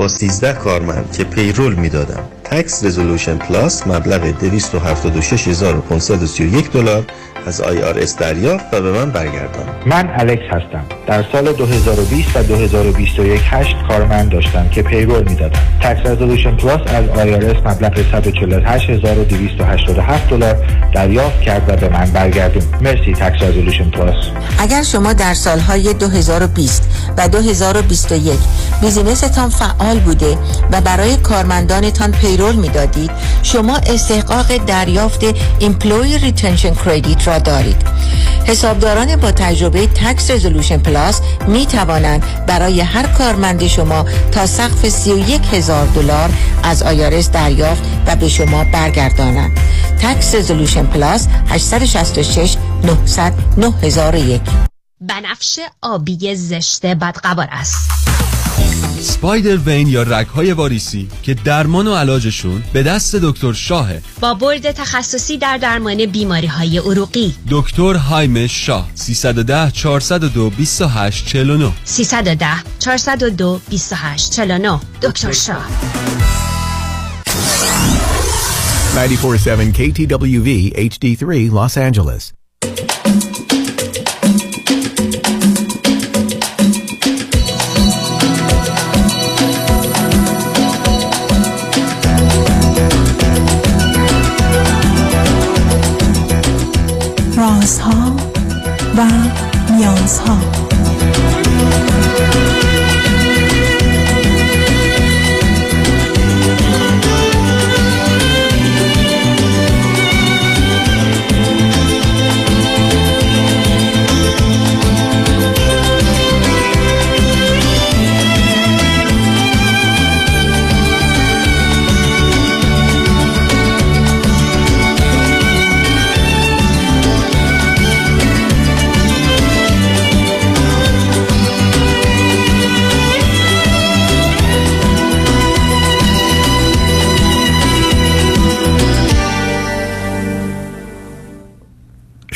با 13 کارمند که payroll می‌دادم. Tax Resolution Plus مبلغ 276531 دلار از IRS دریافت و به من برگردان. من الکس هستم. در سال 2020 و 2021 هشت کارمند داشتم که payroll می‌دادم. Tax Resolution Plus از IRS مبلغ 148287 دلار دریافت کرد و به من برگردون. مرسی Tax Resolution Plus اگر شما در سالهای 2020 و 2021 business تان فعال بوده و برای کارمندانتان payroll می‌دادید شما استحقاق دریافت Employee Retention Credit را دارید. حسابداران با تجربه Tax Resolution Plus می توانند برای هر کارمند شما تا سقف 31 هزار دلار از IRS دریافت و به شما برگردانند. Tax Resolution Plus 866 900 9001 بنفش آبی زشت بدقوار است. سپایدر وین یا رگهای واریسی که درمان و علاجشون به دست دکتر شاهه. با برد تخصصی در درمان بیماری های عروقی. دکتر هایم شاه 310 402 28 49 310 402 28 49 دکتر شاه. 947 KTWV HD3 Los Angeles و نیازها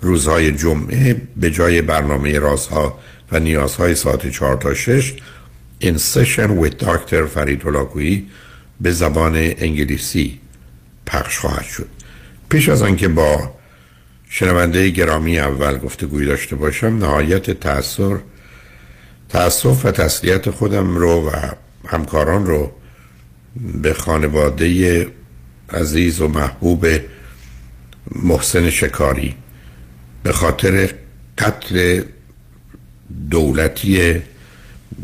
روزهای جمعه به جای برنامه رازها و نیازهای ساعت 4 تا 6 این سشن with دکتر فرید به زبان انگلیسی پخش خواهد شد. پیش از آنکه با شنونده گرامی اول گفتگوی داشته باشم نهایت تأثیر تأسف و تسلیت خودم رو و همکاران رو به خانواده عزیز و محبوب محسن شکاری به خاطر قتل دولتی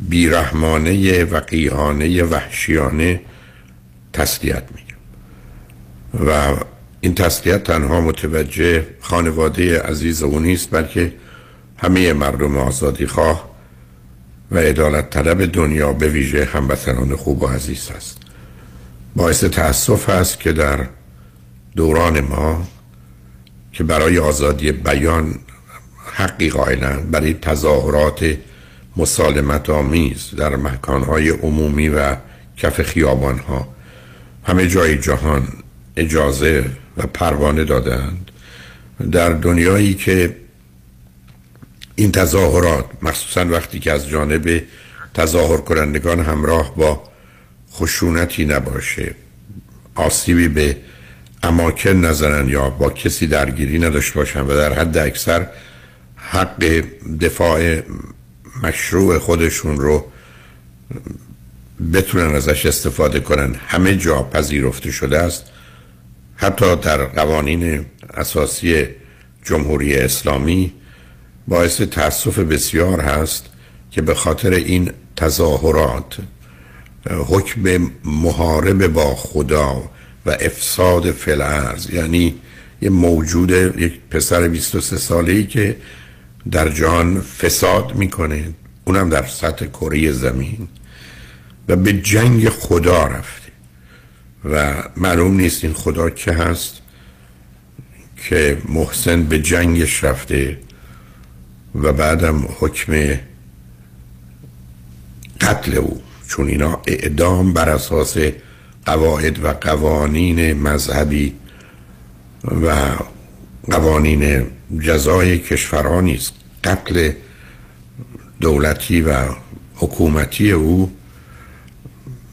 بیرحمانه و قیهانه وحشیانه تسلیت میگم. و این تسلیت تنها متوجه خانواده عزیز او نیست بلکه همه مردم آزادی خواه و عدالت طلب دنیا به ویژه هموطنان خوب و عزیز است. باعث تاسف است که در دوران ما که برای آزادی بیان حقی قائلند برای تظاهرات مسالمت آمیز در مکانهای عمومی و کف خیابانها. همه جای جهان اجازه و پروانه دادند. در دنیایی که این تظاهرات مخصوصا وقتی که از جانب تظاهر کنندگان همراه با خشونتی نباشه آسیبی به اماکن نزنن یا با کسی درگیری نداشته باشن و در حد اکثر حق دفاع مشروع خودشون رو بتونن ازش استفاده کنن همه جا پذیرفته شده است. حتی در قوانین اساسی جمهوری اسلامی باعث تاسف بسیار هست که به خاطر این تظاهرات حکم محارب با خدا و افساد فلعرز یعنی یه موجود یک پسر 23 ساله ای که در جهان فساد می‌کنه. اونم در سطح کره زمین. و به جنگ خدا رفته. و معلوم نیست این خدا که هست که محسن به جنگش رفته و بعدم حکم قتل او. چون اینا اعدام بر اساس قواعد و قوانین مذهبی و قوانین جزای کشورها نیست قتل دولتی و حکومتی او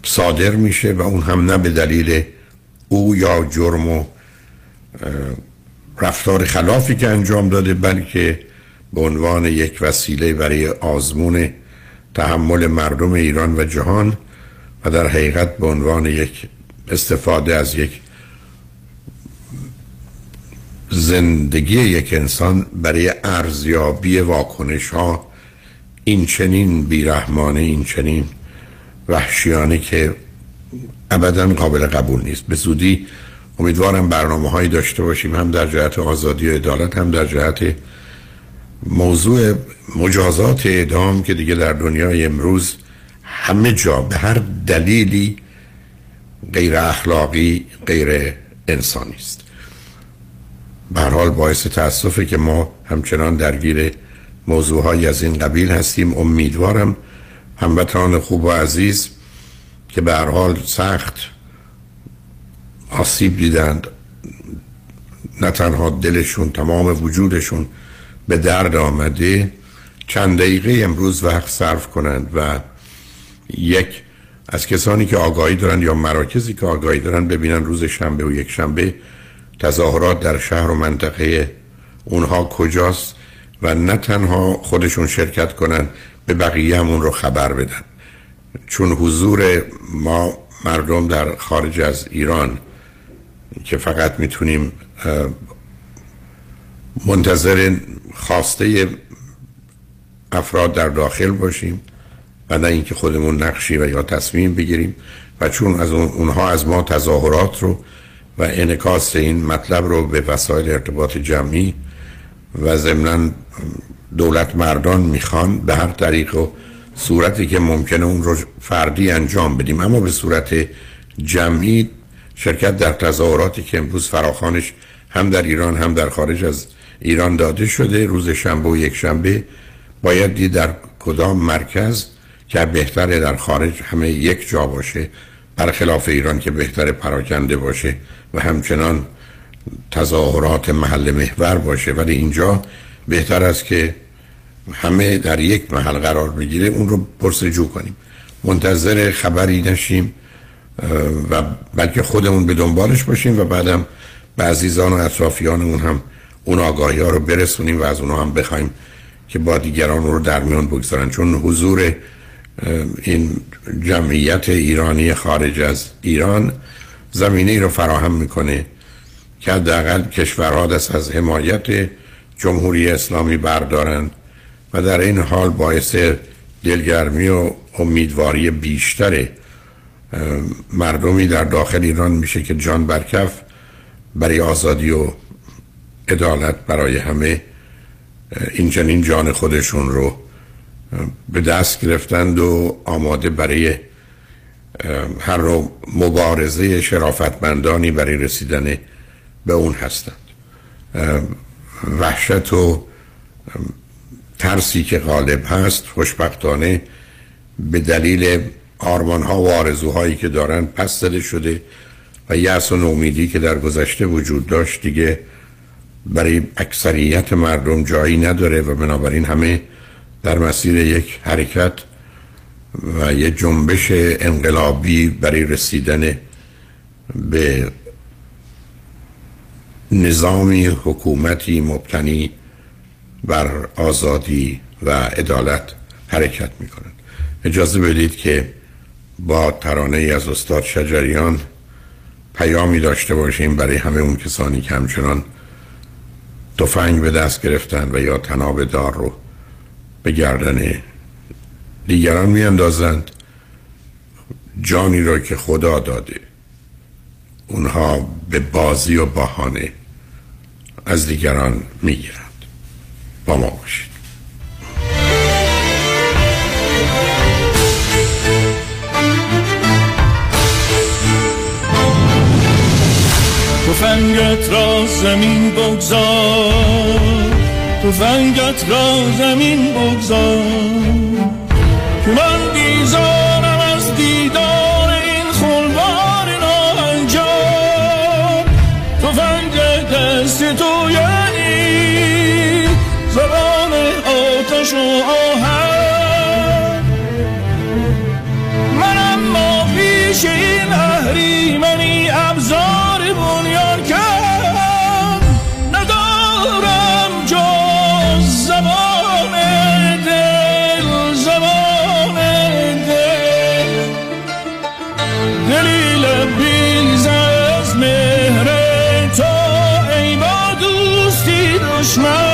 صادر میشه و اون هم نه به دلیل او یا جرم و رفتار خلافی که انجام داده بلکه به عنوان یک وسیله برای آزمون تحمل مردم ایران و جهان و در حقیقت به عنوان یک استفاده از یک زندگی یک انسان برای ارزیابی واکنش ها این چنین بیرحمانه این چنین وحشیانه که ابدا قابل قبول نیست. به زودی امیدوارم برنامه هایی داشته باشیم هم در جهت آزادی و عدالت هم در جهت موضوع مجازات اعدام که دیگه در دنیای امروز همه جا به هر دلیلی غیر اخلاقی غیر انسانی است. به حال باعث تاسفه که ما همچنان درگیر موضوعهایی از این قبیل هستیم. امیدوارم هموطنان خوب و عزیز که به هر حال سخت آسیب دیدند نه تنها دلشون تمام وجودشون به درد آمده چند دقیقه امروز وقت صرف کنند و یک از کسانی که آگاهی دارند یا مراکزی که آگاهی دارند ببینن روز شنبه و یک شنبه تظاهرات در شهر و منطقه اونها کجاست و نه تنها خودشون شرکت کنن به بقیه هم اون رو خبر بدن. چون حضور ما مردم در خارج از ایران که فقط می‌تونیم منتظر خواسته افراد در داخل باشیم و نه اینکه خودمون نقشی و یا تصمیم بگیریم و چون از اونها از ما تظاهرات رو و انکاس این مطلب رو به وسایل ارتباط جمعی و ضمنا دولت مردان می‌خوان به هر طریق و صورتی که ممکنه اون رو فردی انجام بدیم. اما به صورت جمعی شرکت در تظاهراتی که امروز فراخانش هم در ایران هم در خارج از ایران داده شده روز شنبه و یک شنبه باید دید در کدام مرکز که بهتره در خارج همه یک جا باشه برخلاف ایران که بهتر پراکنده باشه و همچنان تظاهرات محل محور باشه. ولی اینجا بهتر است که همه در یک محل قرار بگیره. اون رو پرسجو کنیم. منتظر خبری نشیم و بلکه خودمون به دنبالش باشیم و بعدم به عزیزان و اطرافیان اون هم اون آگاهی ها رو برسونیم و از اونها هم بخوایم که با دیگران رو در میان بگذارن. چون حضور این جمعیت ایرانی خارج از ایران زمینه ای رو فراهم می‌کنه که حداقل کشورها دست از حمایت جمهوری اسلامی بردارند و در این حال باعث دلگرمی و امیدواری بیشتر مردمی در داخل ایران میشه که جان برکف برای آزادی و عدالت برای همه این چنین جان خودشون رو به دست گرفتند و آماده برای هر رو مبارزه شرافتمندانی برای رسیدن به اون هستند. وحشت و ترسی که غالب هست خوشبختانه به دلیل آرمان ها و آرزوهایی که دارن پس زده شده و یأس و نومیدی که در گذشته وجود داشت دیگه برای اکثریت مردم جایی نداره و بنابراین همه در مسیر یک حرکت و یک جنبش انقلابی برای رسیدن به نظامی حکومتی مبتنی بر آزادی و عدالت حرکت می کنند اجازه بدید که با ترانه ای از استاد شجریان پیامی داشته باشیم برای همه اون کسانی که همچنان تفنگ به دست گرفتن و یا تناب دار رو به گردن دیگران میاندازند. جانی را که خدا داده. اونها به بازی و بهانه از دیگران می‌گیرند. با ما باشید. تفنگت را زمین بگذار. تو فنگت را زمین بگذار. که من بیزار Smile.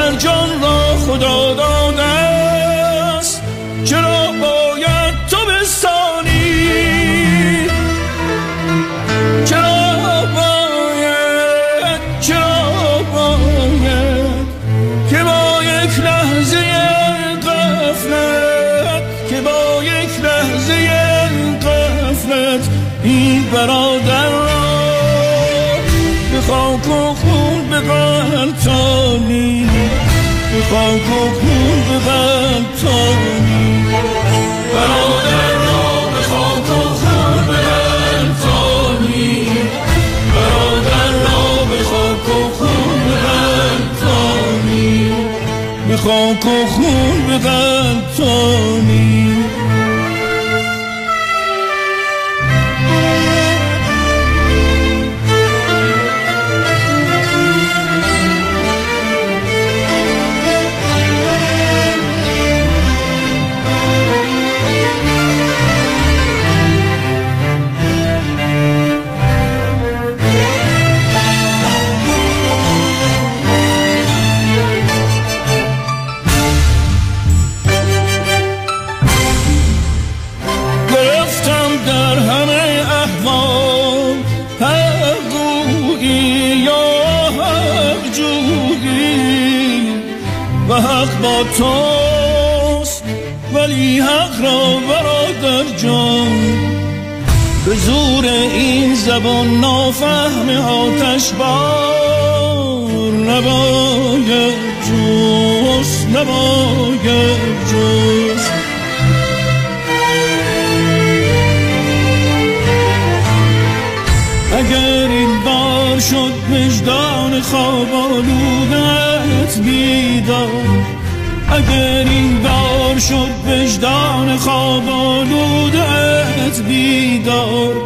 هر جان را خدا داد به خاک و خون بغلطانی برادر را به خاک و خون بغلطانی برادر را به خون بغلطانی به خاک و خون بغلطانی گرفتم زبان نافهم آتش بار نباید جوست نباید جوست اگر این بار شد وجدان خواب آلودت بیدار اگر این بار شد وجدان خواب آلودت بیدار.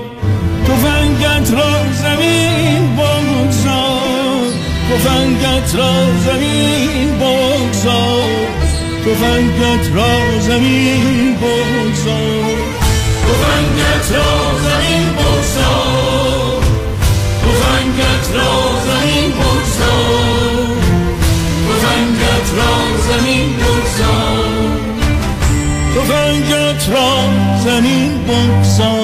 را زمین بگذار. تفنگت را زمین بگذار. تفنگت را زمین بگذار. تفنگت را زمین بگذار. تفنگت را زمین بگذار. تفنگت را زمین بگذار. تفنگت را زمین بگذار.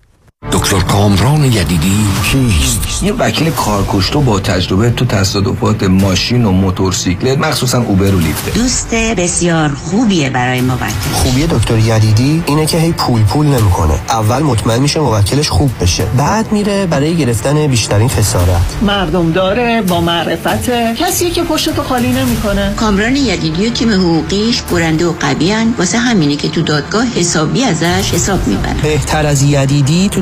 دکتر کامران یدیدی. کیست؟ یه وکیل کارکشته با تجربه تو تصادفات ماشین و موتورسیکلت مخصوصا Uber و Lyft دوست بسیار خوبیه برای موکل. خوبی دکتر یدیدی اینه که هی پول پول نمی‌کنه. اول مطمئن میشه موکلش خوب بشه. بعد میره برای گرفتن بیشترین خسارت. مردم داره با معرفت. کسی که پشت تو خالی نمی‌کنه. کامران یدیدی و تیم حقوقیش برنده و قوی واسه همینه که تو دادگاه حسابی ازش حساب می‌برن بهتر از یدیدی تو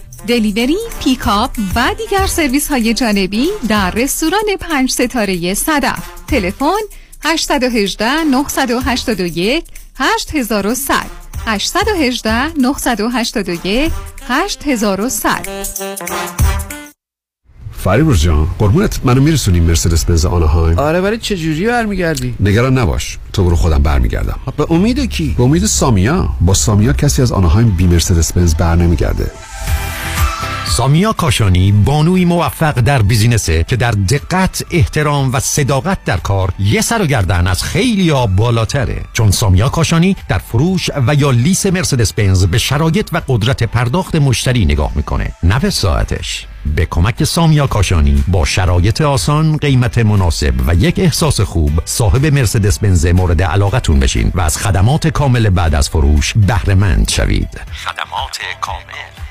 دلیوری، پیکاپ و دیگر سرویس های جانبی در رستوران پنج ستاره صدف. تلفن 818 981 8100 818 981 8100 فریبرز جان قربونت منو میرسونی مرسدس بنز آنهایم؟ آره ولی چه جوری برمیگردی؟ نگران نباش تو برو خودم برمیگردم. به امید کی؟ به امید سامیا. با سامیا کسی از آنهایم بی مرسدس بنز بر نمیگرده. سامیا کاشانی بانوی موفق در بیزینسه که در دقت احترام و صداقت در کار یه سر و گردن از خیلی ها بالاتره. چون سامیا کاشانی در فروش و یا لیس مرسدس بنز به شرایط و قدرت پرداخت مشتری نگاه می‌کنه. نه به ساعتش. به کمک سامیا کاشانی با شرایط آسان قیمت مناسب و یک احساس خوب صاحب مرسدس بنز مورد علاقتون بشین و از خدمات کامل بعد از فروش بهره مند شوید. خدمات کامل.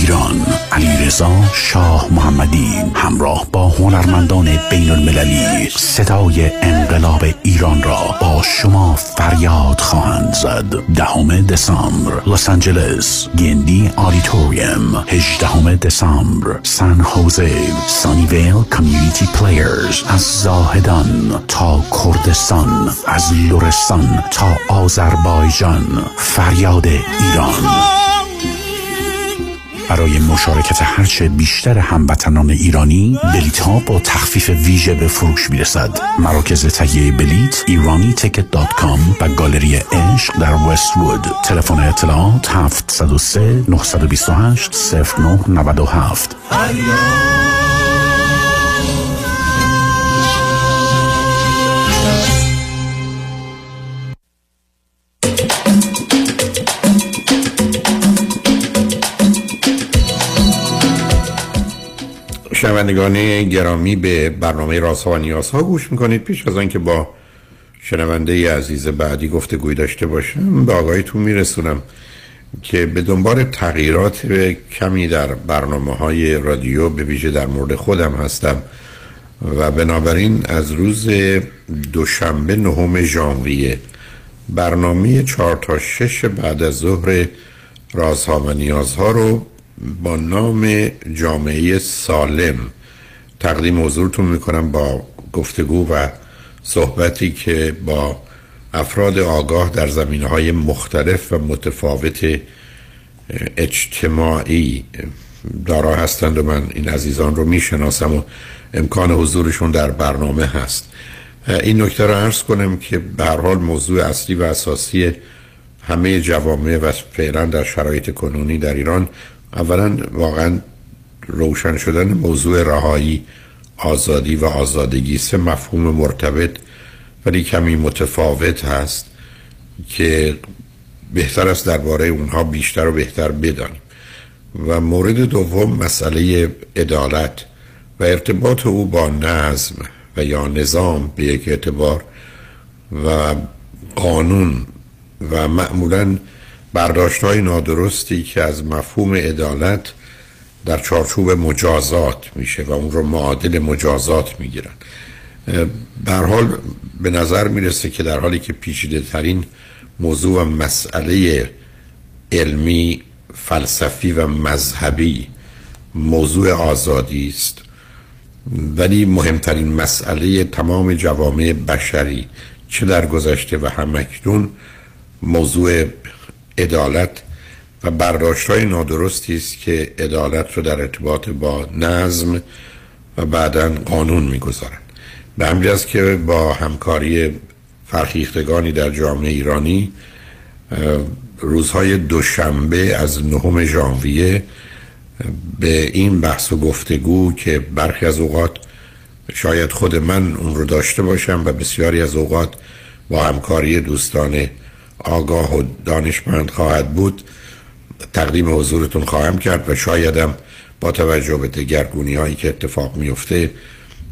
ایران علیرضا شاه محمدی همراه با هنرمندان بین المللی صدای انقلاب ایران را با شما فریاد خواهند زد. دهم دسامبر لس آنجلس گندی auditorium هجدهم دسامبر سان خوزه سانیویل Community Players. از زاهدان تا کردستان از لرستان تا آذربایجان. فریاد ایران. برای مشارکت هرچه بیشتر هموطنان ایرانی بلیت ها با تخفیف ویژه به فروش می‌رسد. مراکز تهیه بلیت ایرانی تیکت دات کام و گالری عشق در وست وود تلفن اطلاعات 703 928 0997 شنوندگان گرامی به برنامه رازها و نیازها گوش می‌کنید. پیش از آنکه با شنونده عزیز بعدی گفتگوی داشته باشم به آقایتون میرسونم که به دنبال تغییرات کمی در برنامه های رادیو به ویژه در مورد خودم هستم و بنابراین از روز دوشنبه نهم ژانویه برنامه چهار تا شش بعد از ظهر رازها و نیازها رو با نام جامعه سالم. تقدیم حضورتون می‌کنم با گفتگو و صحبتی که با افراد آگاه در زمینه های مختلف و متفاوت اجتماعی دارا هستند و من این عزیزان رو می‌شناسم و امکان حضورشون در برنامه هست. این نکته رو عرض کنم که به حال موضوع اصلی و اساسی همه جوامع و فعلا در شرایط کنونی در ایران اولا واقعا روشن شدن موضوع رهایی آزادی و آزادگی سه مفهوم مرتبط ولی کمی متفاوت هست که بهتر است درباره اونها بیشتر و بهتر بدانیم. و مورد دوم مسئله عدالت و ارتباط او با نظم و یا نظام به یک اعتبار و قانون و معمولا برداشت های نادرستی که از مفهوم عدالت در چارچوب مجازات میشه و اون رو معادل مجازات می‌گیرن. حال به نظر می‌رسه که در حالی که پیچیده ترین موضوع و مسئله علمی فلسفی و مذهبی موضوع آزادی است ولی مهمترین مسئله تمام جوامع بشری چه در گذشته و همکنون موضوع عدالت و برداشت های نادرستی است که عدالت رو در ارتباط با نظم و بعدا قانون می‌گذارند. به همین است که با همکاری فرهیختگانی در جامعه ایرانی روزهای دوشنبه از نهم ژانویه به این بحث و گفتگو که برخی از اوقات شاید خود من اون رو داشته باشم و بسیاری از اوقات با همکاری دوستان آگاه و دانشمند خواهد بود تقدیم حضورتون خواهم کرد و شایدم با توجه به دگرگونی هایی که اتفاق میفته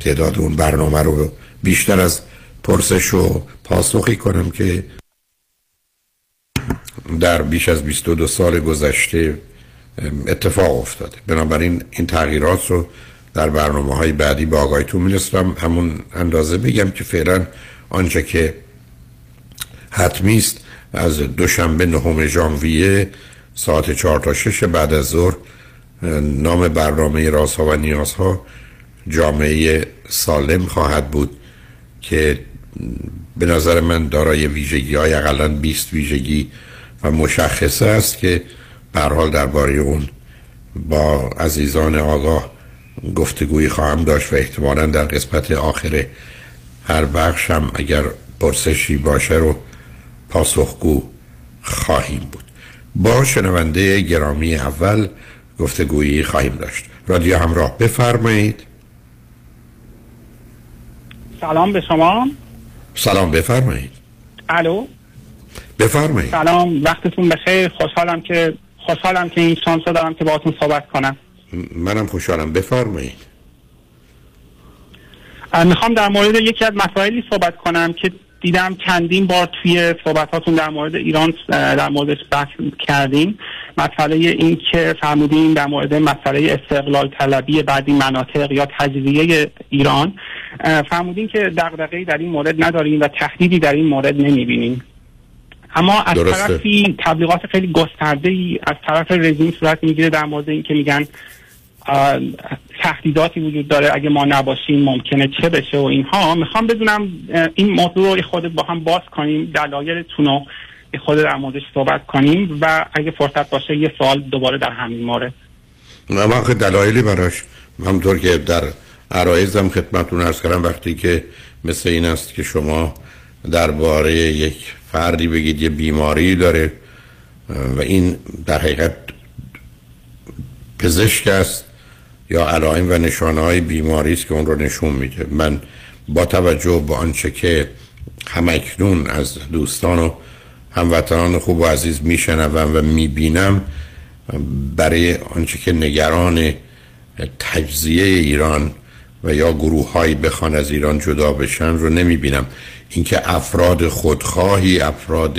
تعداد اون برنامه رو بیشتر از پرسش و پاسخی کنم که در بیش از 22 سال گذشته اتفاق افتاده. بنابراین این تغییرات رو در برنامه های بعدی با آقایتون می‌رسم همون اندازه بگم که فعلا آنچه که حتمی است از دوشنبه نهم ژانویه ساعت چهار تا شش بعد از ظهر نام برنامه رازها و نیازها جامعه سالم خواهد بود که به نظر من دارای ویژگی های اقلا 20 ویژگی و مشخصه است که حال درباره اون با عزیزان آگاه گفتگویی خواهم داشت و احتمالا در قسمت آخر هر بخش هم اگر پرسشی باشه رو پاسخگو خواهیم بود. با شنونده گرامی اول گفتگویی خواهیم داشت. رادیو همراه بفرمایید. سلام به شما. سلام بفرمایید. الو؟ بفرمایید. سلام وقتتون بخیر. خوشحالم که خوشحالم که این شانس دارم که باهاتون صحبت کنم. منم خوشحالم. بفرمایید. می‌خوام در مورد یکی از مسائلی صحبت کنم که دیدم چندین بار توی صحبتاتون در مورد ایران در موردش بحث کردیم مسئله این که فرمودین در مورد مسئله استقلال طلبی بعدی مناطق یا تجزیه ایران فرمودین که دغدغه‌ای در این مورد نداریم و تهدیدی در این مورد نمی‌بینیم اما از درسته. طرفی تبلیغات خیلی گسترده ای از طرف رژیم صورت می‌گیره در مورد این که میگن تهدیداتی وجود داره. اگه ما نباشیم ممکنه چه بشه و اینها. می‌خوام بدونم این موضوع رو خود با هم باز کنیم. دلایلتون رو خود در موردش صحبت کنیم و اگه فرصت باشه یه سوال دوباره در همین مورد من آخه دلایلی براش همطور که در عرایزم خدمتون ارز کردم. وقتی که مثل این است که شما درباره یک فردی بگید یه بیماری داره و این در حقیقت پزشک است. یا علائم و نشانه های بیماری است که اون رو نشون میده. من با توجه به آنچه که همکنون از دوستان و هموطنان خوب و عزیز میشنوم و می‌بینم برای آنچه که نگران تجزیه ایران و یا گروه هایی بخوان از ایران جدا بشن رو نمی بینم اینکه افراد خودخواهی افراد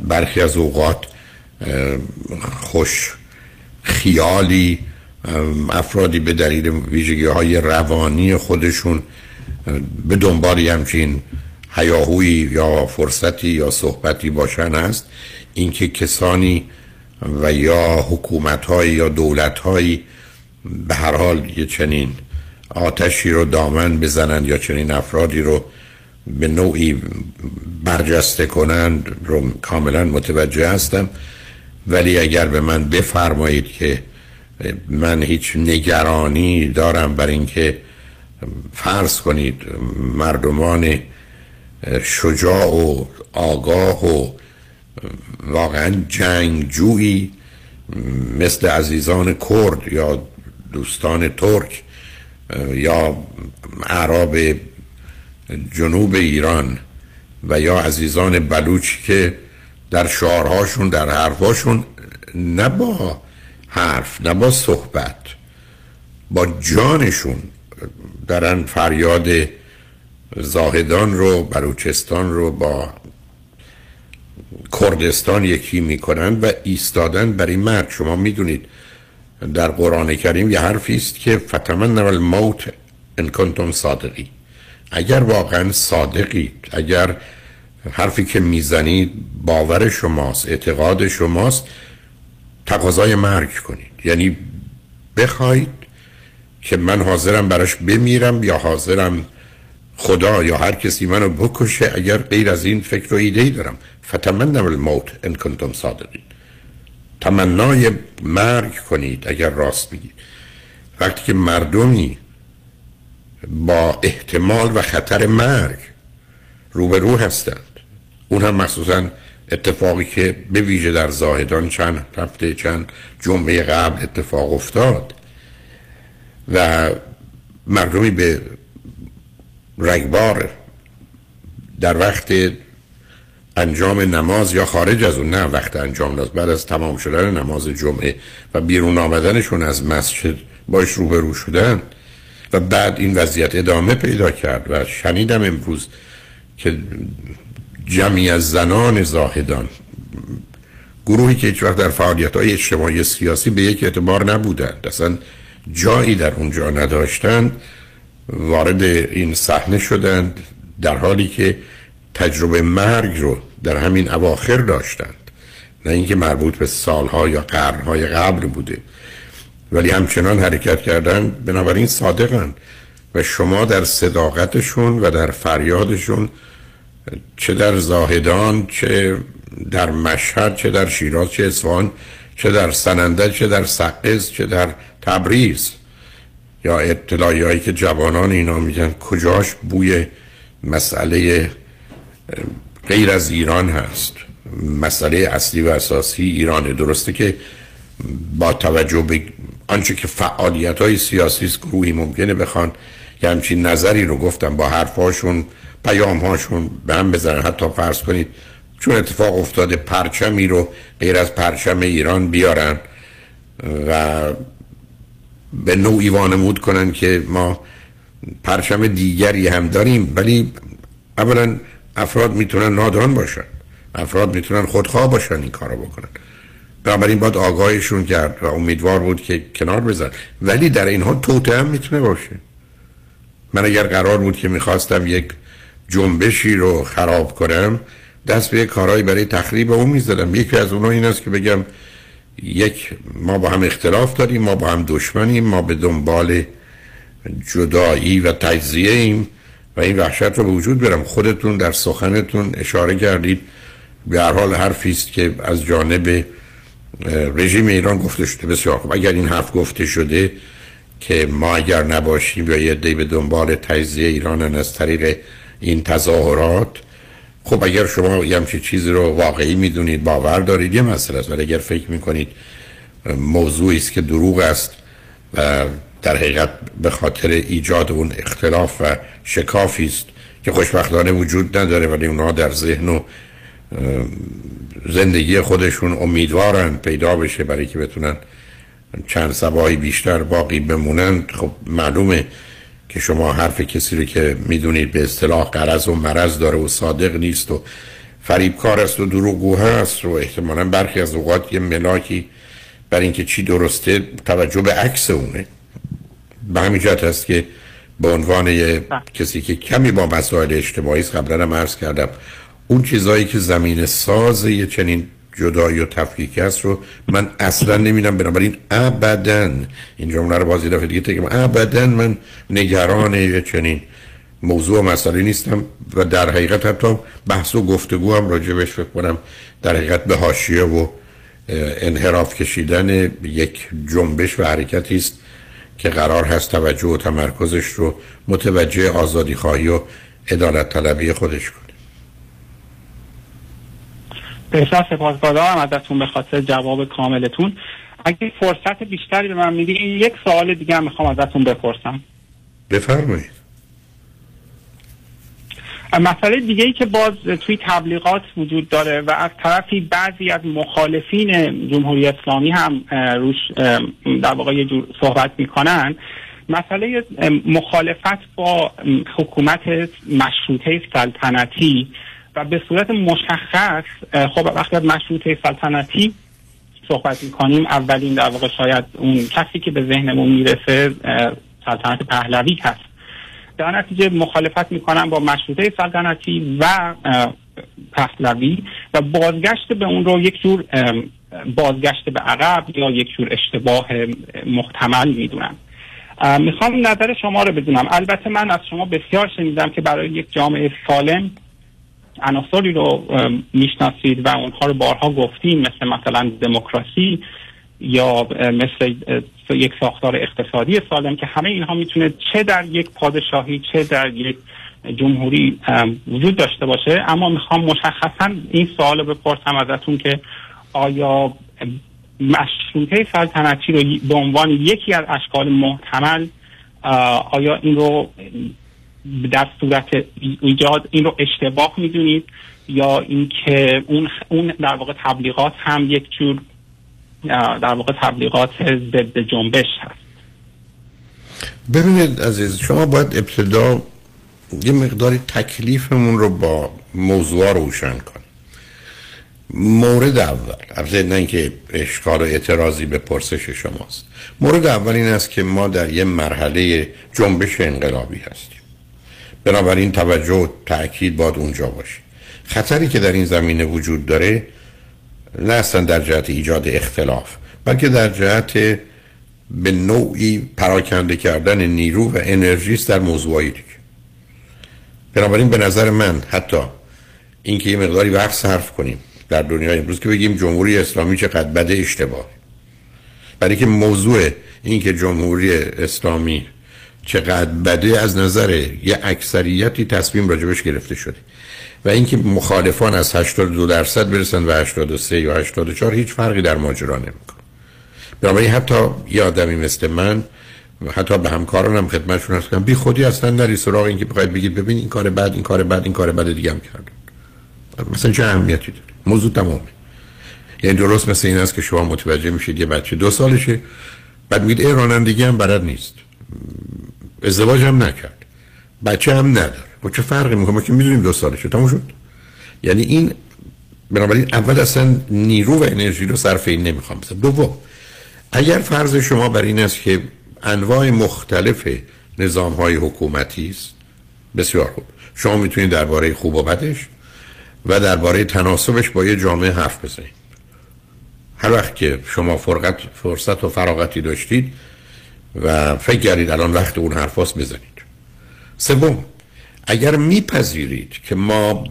برخی از اوقات خوش خیالی افرادی به دلیل ویژگی های روانی خودشون به دنبال همچین هیاهویی یا فرصتی یا صحبتی باشن است اینکه کسانی و یا حکومت یا دولت به هر حال یه چنین آتشی رو دامن بزنن یا چنین افرادی رو به نوعی برجسته کنند رو کاملا متوجه هستم. ولی اگر به من بفرمایید که من هیچ نگرانی دارم بر اینکه فرض کنید مردمان شجاع و آگاه و واقعا جنگجویی مثل عزیزان کرد یا دوستان ترک یا اعراب جنوب ایران و یا عزیزان بلوچ که در شعارهاشون در حرفاشون نه حرف نه با صحبت با جانشون. دارن فریاد زاهدان رو بلوچستان رو با کردستان یکی می‌کنن و ایستادن برای مرگ. شما می‌دونید در قرآن کریم یه حرفی است که فتمن الموت ان کنتم صادقی اگر واقعا صادقید اگر حرفی که می‌زنید باور شماست اعتقاد شماست تقاضای مرگ کنید. یعنی بخواید که من حاضرم براش بمیرم یا حاضرم خدا یا هر کسی منو بکشه اگر غیر از این فکر و ایده ای دارم. فتمنم الموت ان کنتم صادقین. تمنای مرگ کنید اگر راست میگید. وقتی که مردمی با احتمال و خطر مرگ روبرو هستند. اون هم مخصوصا اتفاقی که به ویژه در زاهدان چند هفته چند جمعه قبل اتفاق افتاد و مردمی به رگبار در وقت انجام نماز یا خارج از اون نه وقت انجام نماز بعد از تمام شدن نماز جمعه و بیرون آمدنشون از مسجد باش روبرو شدن و بعد این وضعیت ادامه پیدا کرد و شنیدم امروز که جمعی از زنان زاهدان. گروهی که هیچ وقت در فعالیت های اجتماعی سیاسی به یک اعتبار نبودند. اصلا جایی در اونجا نداشتند. وارد این صحنه شدند در حالی که تجربه مرگ رو در همین اواخر داشتند. نه اینکه مربوط به سالها یا قرنهای قبل بوده. ولی همچنان حرکت کردن بنابراین صادقن و شما در صداقتشون و در فریادشون چه در زاهدان چه در مشهد چه در شیراز چه اصفهان چه در سننده چه در سقز چه در تبریز. یا اطلاعی هایی که جوانان اینا میگن کجاش بوی مسئله غیر از ایران هست. مسئله اصلی و اساسی ایرانه درسته که با توجه به آنچه که فعالیت های سیاسی گروهی ممکنه بخوان. یه همچین نظری رو گفتم با حرفاشون پیام هاشون به هم بزنن. حتی فرض کنید چون اتفاق افتاده پرچمی رو غیر از پرچم ایران بیارن و به نوعی وانمود کنن که ما پرچم دیگری هم داریم ولی اولا افراد می‌تونن نادان باشن. افراد می‌تونن خودخواه باشن این کارو بکنن. بنابراین باید آگاهشون کرد و امیدوار بود که کنار بزن ولی در اینها توته هم می‌تونه باشه. من اگر قرار بود که می‌خواستم یک جنبشی رو خراب کنم دست به کارهایی برای تخریب اون می‌زدم یکی از اونها این است که بگم یک ما با هم اختلاف داریم ما با هم دشمنیم ما به دنبال جدایی و تجزیه ایم و این وحشت رو به وجود برم خودتون در سخنتون اشاره کردید. به هر حال حرفی است که از جانب رژیم ایران گفته شده. بسیار خوب. اگر این حرف گفته شده که ما اگر نباشیم یا یه دی به دنبال تجزیه ایران از طریق این تظاهرات. خب اگر شما یه همچین چیزی رو واقعی می‌دونید باور دارید یه مسئله است. ولی اگر فکر می‌کنید موضوعی است که دروغ است و در حقیقت به خاطر ایجاد اون اختلاف و شکافی است که خوشبختانه وجود نداره ولی اونها در ذهن و زندگی خودشون امیدوارن پیدا بشه برای که بتونن چند سبایی بیشتر باقی بمونن. خب معلومه که شما حرف کسی رو که می‌دونید به اصطلاح قرض و مرض داره و صادق نیست و فریبکار است و دروغگو هست و احتمالا برخی از اوقات یه ملاکی بر اینکه چی درسته توجه به عکس اونه. به همین جهت است که به عنوان یه کسی که کمی با مسائل اجتماعی قبلا هم عرض کردم اون چیزهایی که زمین ساز یه چنین جدایی و تفکیک است رو من اصلا نمیدم بنابراین ابدا این جمله رو بازی دفعه دیگه تکیم ابدا من نگران چنین موضوع و مسئله نیستم و در حقیقت حتی بحث و گفتگو هم راجبش فکر کنم در حقیقت به حاشیه و انحراف کشیدن یک جنبش و حرکتی است که قرار هست توجه و تمرکزش رو متوجه آزادی خواهی و عدالت طلبی خودش کنه بسیار سپاسگزارم ازتون به خاطر جواب کاملتون. اگه فرصت بیشتری به من میدی این یک سوال دیگه هم می‌خوام ازتون بپرسم. بفرمایید. مسئله دیگه ای که باز توی تبلیغات وجود داره و از طرفی بعضی از مخالفین جمهوری اسلامی هم روش در واقع یه جور صحبت می‌کنن. مسئله مخالفت با حکومت مشروطه سلطنتی و به صورت مشخص خب وقتی از مشروطه سلطنتی صحبت می‌کنیم اولین در واقع شاید اون کسی که به ذهنمون می‌رسه سلطنت پهلوی هست. در نتیجه مخالفت می‌کنن با مشروطه سلطنتی و پهلوی و بازگشت به اون رو یک جور بازگشت به عقب یا یک جور اشتباه محتمل می‌دونن می‌خوام نظر شما رو بدونم. البته من از شما بسیار شنیدم که برای یک جامعه سالم عناصری رو می‌شناسید و اونها رو بارها گفتیم مثل مثلا دموکراسی یا مثل یک ساختار اقتصادی سالم که همه اینها می‌تونه چه در یک پادشاهی چه در یک جمهوری وجود داشته باشه. اما می‌خوام مشخصا این سوال رو بپرسم ازتون که آیا مشروطه سلطنتی رو به عنوان یکی از اشکال محتمل آیا این رو در صورت ایجاد این رو اشتباه می‌دونید یا اینکه اون اون در واقع تبلیغات هم یک جور در واقع تبلیغات ضد جنبش هست. ببینید عزیز شما باید ابتدا یه مقداری تکلیفمون رو با موضوع روشن کنیم مورد اول البته نه اینکه اشکال و اعتراضی به پرسش شماست. مورد اول این است که ما در یه مرحله جنبش انقلابی هستیم. بنابراین توجه و تاکید باید اونجا باشه. خطری که در این زمینه وجود داره نه اصلا در جهت ایجاد اختلاف بلکه در جهت به نوعی پراکنده کردن نیرو و انرژی در موضوعی دیگه. بنابراین به نظر من حتی اینکه یه مقداری وقت صرف کنیم در دنیای امروز که بگیم جمهوری اسلامی چقدر بده اشتباه برای که موضوع اینکه جمهوری اسلامی چقدر بده از نظر یه اکثریتی تصمیم راجبش گرفته شده. و اینکه مخالفان از 82 درصد برسن و 83 یا 84 هیچ فرقی در ماجرا نمی‌کنه. بنابراین حتی یه آدمی مثل من حتی به همکارانم خدمتشون هست کنم بی خودی اصلا نری سراغ اینکه بخواید بگید ببین این کار بعد این کار بعد این کار بعد دیگه هم کردن مثلا چه اهمیتی داره؟ موضوع تمامه. یعنی درست مثل این است که شما متوجه میشید یه بچه دو سالشه بعد میگید ای رانندگی هم بلد نیست. ازدواج هم نکرد. بچه هم نداره. و چه فرقی می‌کنه؟ که می‌دونیم دو سالشه. تموم شد. یعنی این بنابراین اول اصلا نیرو و انرژی رو صرف این نمی‌خوام بزن دوم اگر فرض شما بر این است که انواع مختلف نظام های حکومتی است بسیار خوب. شما می‌تونید درباره خوب و بدش و درباره تناسبش با یه جامعه حرف بزنید. هر وقت که شما فرقت فرصت و فراغتی داشتید و فکر کردید الان وقت اون حرفاست بزنید سوم اگر میپذیرید که ما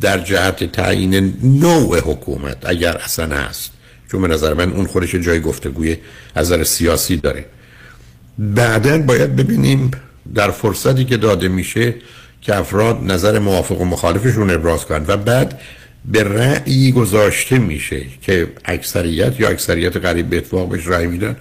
در جهت تعیین نوع حکومت اگر اصلا هست چون به نظر من اون خودش جای گفتگوی از نظر سیاسی داره. بعدا باید ببینیم در فرصتی که داده میشه که افراد نظر موافق و مخالفشون ابراز کنند و بعد به رأیی گذاشته میشه که اکثریت یا اکثریت قریب به اتفاق بهش رأی میدن.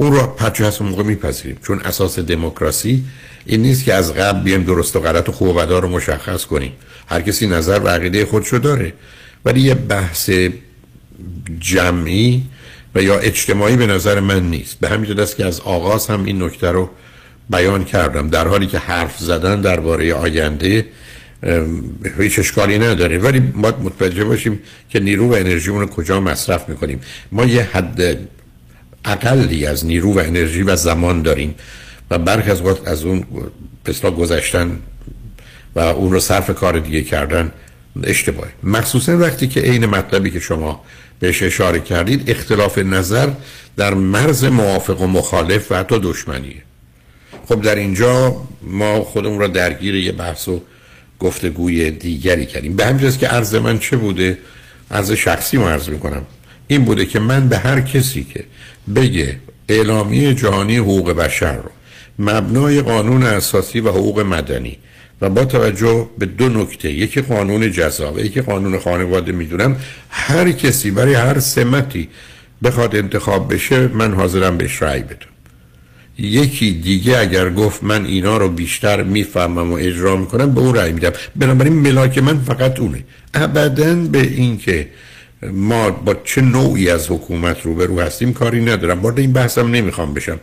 اون رو پچه هست موقع میپذیریم. چون اساس دموکراسی این نیست که از قبل بیم درست و غلط و خوب و رو مشخص کنیم. هر کسی نظر و عقیده خودشو داره. ولی یه بحث جمعی و یا اجتماعی به نظر من نیست. به همین است که از آغاز هم این نکته رو بیان کردم. در حالی که حرف زدن درباره آینده هیچ اشکالی نداره. ولی ما متوجه باشیم که نیرو و انرژیمون رو کجا مصرف می‌کنیم. ما یه حد اقلی از نیرو و انرژی و زمان داریم و برخی از وقت از اون پسلا گذشتن و اون رو صرف کار دیگه کردن اشتباهی مخصوصا وقتی که عین مطلبی که شما بهش اشاره کردید اختلاف نظر در مرز موافق و مخالف و حتی دشمنیه. خب در اینجا ما خودمون را درگیر یه بحث و گفتگوی دیگری کردیم. به همجاست که عرض من چه بوده؟ عرض شخصی ما عرض می‌کنم. این بوده که من به هر کسی که بگه اعلامیه جهانی حقوق بشر رو. مبنای قانون اساسی و حقوق مدنی. و با توجه به دو نکته یکی قانون جزا و یکی قانون خانواده می‌دونم هر کسی برای هر سمتی بخواد انتخاب بشه من حاضرم بهش رأی بدم. یکی دیگه اگر گفت من اینا رو بیشتر می‌فهمم و اجرا می‌کنم به اون رأی میدم. بنابراین ملاک من فقط اونه. ابدا به این که ما با چه نوعی از حکومت روبرو هستیم کاری ندارم. وارد این بحثم نمی‌خوام بشم.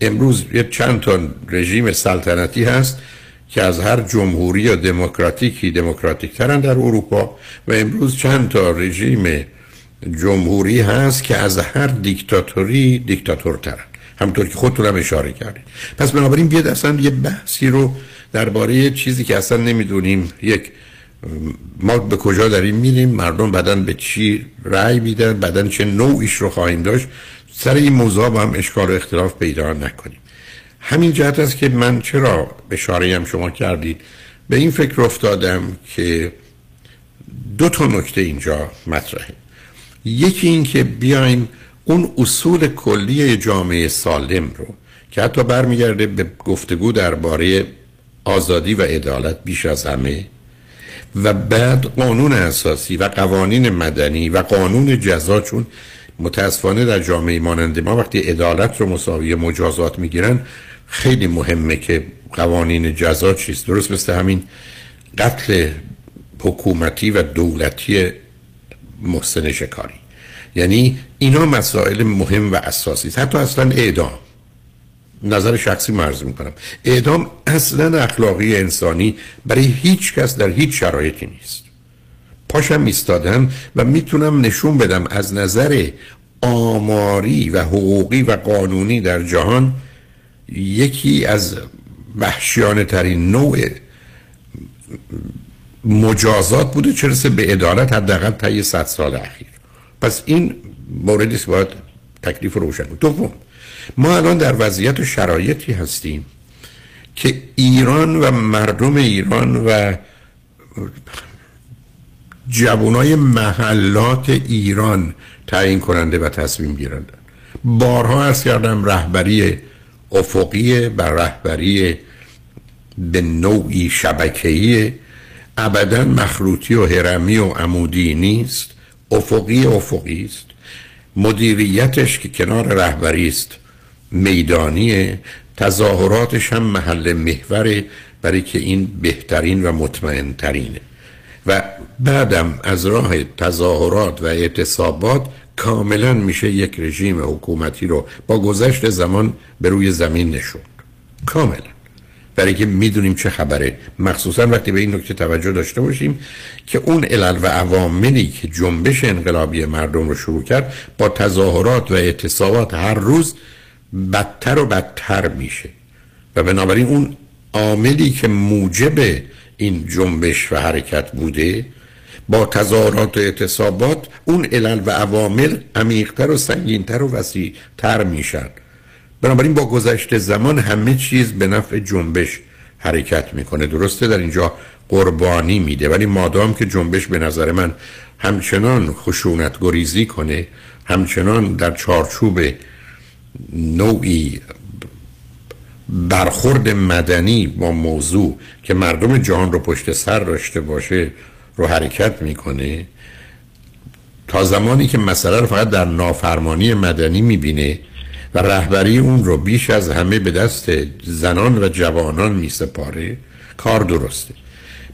امروز یه چند تا رژیم سلطنتی هست که از هر جمهوری یا دموکراتیکی دموکراتیک ترن در اروپا و امروز چند تا رژیم جمهوری هست که از هر دیکتاتوری دیکتاتور ترن همطور که خودتون هم اشاره کردید. پس بنابراین بیاد اصلا یه بحثی رو درباره چیزی که اصلا نمی‌دونیم یک ما به کجا داریم میریم؟ مردم بدن به چی رأی میدن؟ بدن چه نوعیش رو خواهیم داشت؟ سر این موضوع با هم اشکال و اختلاف پیدا نکنیم. همین جهت است که من چرا اشاره هم شما کردید؟ به این فکر افتادم که دو تا نکته اینجا مطرحه. یکی این که بیایم اون اصول کلی جامعه سالم رو که حتی برمیگرده به گفتگو درباره آزادی و عدالت بیش از همه و بعد قانون اساسی و قوانین مدنی و قانون جزا چون متاسفانه در جامعه مانند ما وقتی عدالت رو مساوی مجازات می‌گیرن خیلی مهمه که قوانین جزا چیست. درست مثل همین قتل حکومتی و دولتی محسن شکاری. یعنی اینا مسائل مهم و اساسی حتی اصلا اعدام. نظر شخصی مرز می‌کنم. اعدام اصلا اخلاقی انسانی برای هیچ کس در هیچ شرایطی نیست. پاشم ایستادم و می‌تونم نشون بدم از نظر آماری و حقوقی و قانونی در جهان یکی از وحشیانه ترین نوع مجازات بوده چرسه به عدالت حداقل طی صد سال اخیر. پس این موردی است باید تکلیف روشن بود. دوم ما الان در وضعیت و شرایطی هستیم که ایران و مردم ایران و جوانای محلات ایران تعیین کننده و تصمیم گیرنده. بارها از کردم رهبری افقی بر رهبری به نوعی شبکه‌ای. ابدا مخروطی و هرمی و عمودی نیست. افقی افقی است. مدیریتش که کنار رهبری است. میدانی تظاهراتش هم محل محور برای که این بهترین و مطمئن ترینه و بعدم از راه تظاهرات و اعتصابات کاملا میشه یک رژیم حکومتی رو با گذشت زمان به روی زمین نشون کاملا. برای که می‌دونیم چه خبره. مخصوصا وقتی به این نکته توجه داشته باشیم که اون علل و عواملی که جنبش انقلابی مردم رو شروع کرد با تظاهرات و اعتصابات هر روز بدتر و بدتر میشه. و بنابراین اون عاملی که موجب این جنبش و حرکت بوده با تظاهرات و اعتصابات اون علل و عوامل عمیقتر و سنگینتر و وسیعتر میشن. بنابراین با گذشته زمان همه چیز به نفع جنبش حرکت می‌کنه. درسته در اینجا قربانی میده ولی مادام که جنبش به نظر من همچنان خشونت گریزی کنه همچنان در چارچوب نوعی برخورد مدنی با موضوع که مردم جهان رو پشت سر داشته باشه رو حرکت می‌کنه تا زمانی که مسئله رو فقط در نافرمانی مدنی می‌بینه و رهبری اون رو بیش از همه به دست زنان و جوانان میسپاره کار درسته.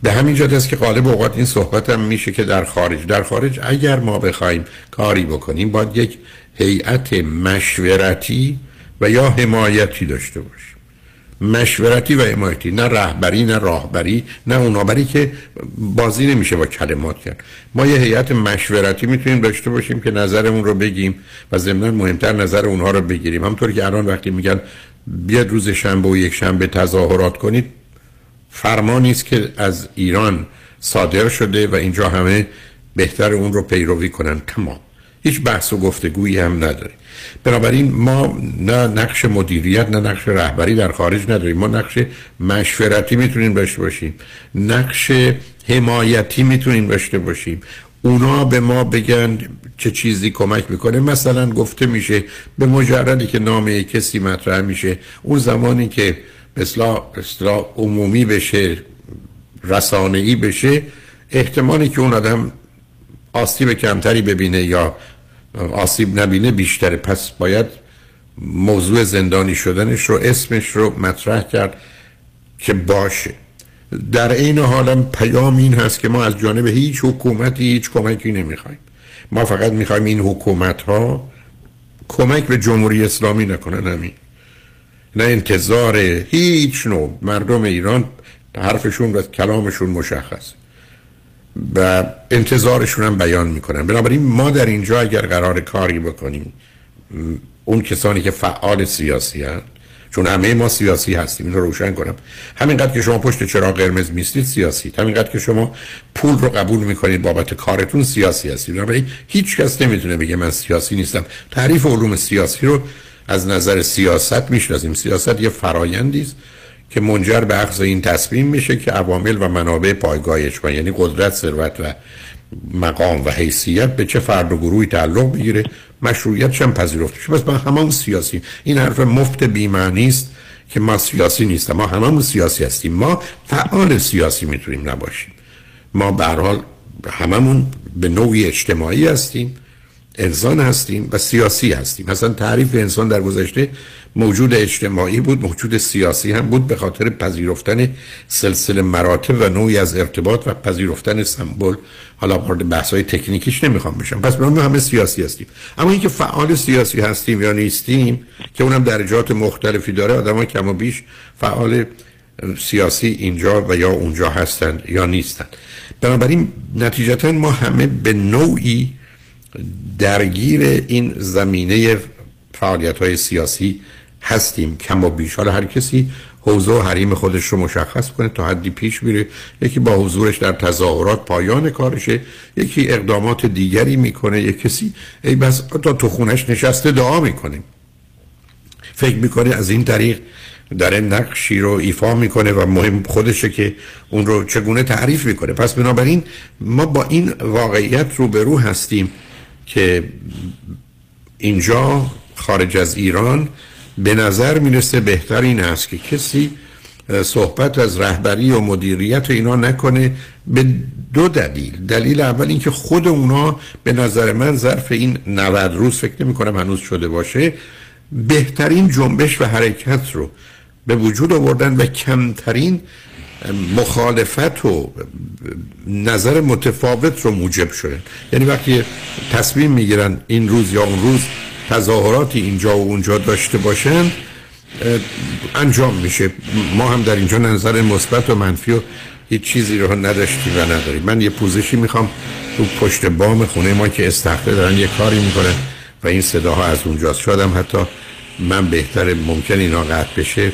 به همین جهت است که غالب اوقات این صحبت هم میشه که در خارج در خارج اگر ما بخوایم کاری بکنیم باید یک هیئت مشورتی و یا حمایتی داشته باشیم مشورتی و حمایتی نه رهبری نه راهبری نه اونابری که بازی نمیشه با کلمات کرد. ما یه هیئت مشورتی می‌تونیم داشته باشیم که نظرمون رو بگیم و ضمن مهمتر نظر اونها رو بگیریم. همطور که الان وقتی میگن بیاد روز شنبه و یک شنبه تظاهرات کنید فرمانی است که از ایران صادر شده و اینجا همه بهتر اون رو پیروی کنن. تمام. هیچ بحث و گفتگویی هم نداره بنابراین ما نه نقش مدیریت نه نقش رهبری در خارج نداریم. ما نقش مشورتی می‌تونیم داشته باشیم. نقش حمایتی می‌تونیم داشته باشیم. اونا به ما بگن چه چیزی کمک می‌کنه. مثلا گفته میشه به مجردی که نام کسی مطرح میشه اون زمانی که اصلاح عمومی بشه رسانه ای بشه احتمالی که اون آدم آسیب کمتری ببینه یا آسیب نبینه بیشتره. پس باید موضوع زندانی شدنش رو اسمش رو مطرح کرد که باشه. در عین حالم پیام این هست که ما از جانب هیچ حکومتی هیچ کمکی نمی‌خوایم. ما فقط می‌خوایم این حکومت ها کمک به جمهوری اسلامی نکنن همین. نه انتظار هیچ نوع. مردم ایران حرفشون و کلامشون مشخص و انتظارشون هم بیان می‌کنن. بنابراین ما در اینجا اگر قرار کاری بکنیم اون کسانی که فعال سیاسی هست چون همه ما سیاسی هستیم این رو روشن کنم. همینقدر که شما پشت چراغ قرمز میستید سیاسی. همینقدر که شما پول رو قبول می‌کنید بابت کارتون سیاسی هستید. بنابراین هیچ کس نمی‌تونه بگه من سیاسی نیستم. تعریف علوم سیاسی رو از نظر سیاست می‌شناسیم. سیاست یه فرایندی است. که منجر به اخذ این تصمیم میشه که عوامل و منابع پایگاهش و یعنی قدرت ثروت و مقام و حیثیت به چه فرد و گروهی تعلق بگیره مشروعیت هم پذیرفته بس من همون سیاسی. این حرف مفت بیمعنی است که ما سیاسی نیستم. ما هممون سیاسی هستیم. ما فعال سیاسی می‌تونیم نباشیم. ما به حال هممون به نوعی اجتماعی هستیم. انسان هستیم و سیاسی هستیم. مثلا تعریف انسان در گذشته موجود اجتماعی بود موجود سیاسی هم بود به خاطر پذیرفتن سلسله مراتب و نوعی از ارتباط و پذیرفتن سمبل. حالا وارد بحث های تکنیکیش نمی‌خوام بشم. پس ما همه سیاسی هستیم. اما اینکه فعال سیاسی هستیم یا نیستیم که اونم درجات مختلفی داره آدم کم و بیش فعال سیاسی اینجا و یا اونجا هستند یا نیستند. بنابراین نتیجتا ما همه به نوعی درگیر این زمینه فعالیت های سیاسی هستیم. کم و بیش. حالا هر کسی حوزه و حریم خودش رو مشخص کنه تا حدی پیش میره. یکی با حضورش در تظاهرات پایان کارشه. یکی اقدامات دیگری می‌کنه. یک کسی ای بس تا تو خونش نشسته دعا می‌کنه. فکر می‌کنه از این طریق داره نقشی رو ایفا می‌کنه و مهم خودشه که اون رو چگونه تعریف می‌کنه. پس بنابراین ما با این واقعیت روبرو هستیم. که اینجا خارج از ایران به نظر می‌رسه بهتر این است که کسی صحبت از رهبری و مدیریت اینا نکنه به دو دلیل. دلیل اول اینکه خود اونا به نظر من ظرف این 90 روز فکر نمی کنم هنوز شده باشه بهترین جنبش و حرکت رو به وجود آوردن و کمترین مخالفت و نظر متفاوت رو موجب شده یعنی وقتی تصمیم می‌گیرن این روز یا اون روز تظاهراتی اینجا و اونجا داشته باشن انجام میشه. ما هم در اینجا نظر مثبت و منفی و هیچ چیزی رو نداشتیم و نداریم. من یه پوزشی می‌خوام تو پشت بام خونه ما که استخته دارن یه کاری می‌کنن و این صداها از اونجاست. شادم حتی من بهتر ممکن اینا قطع بشه.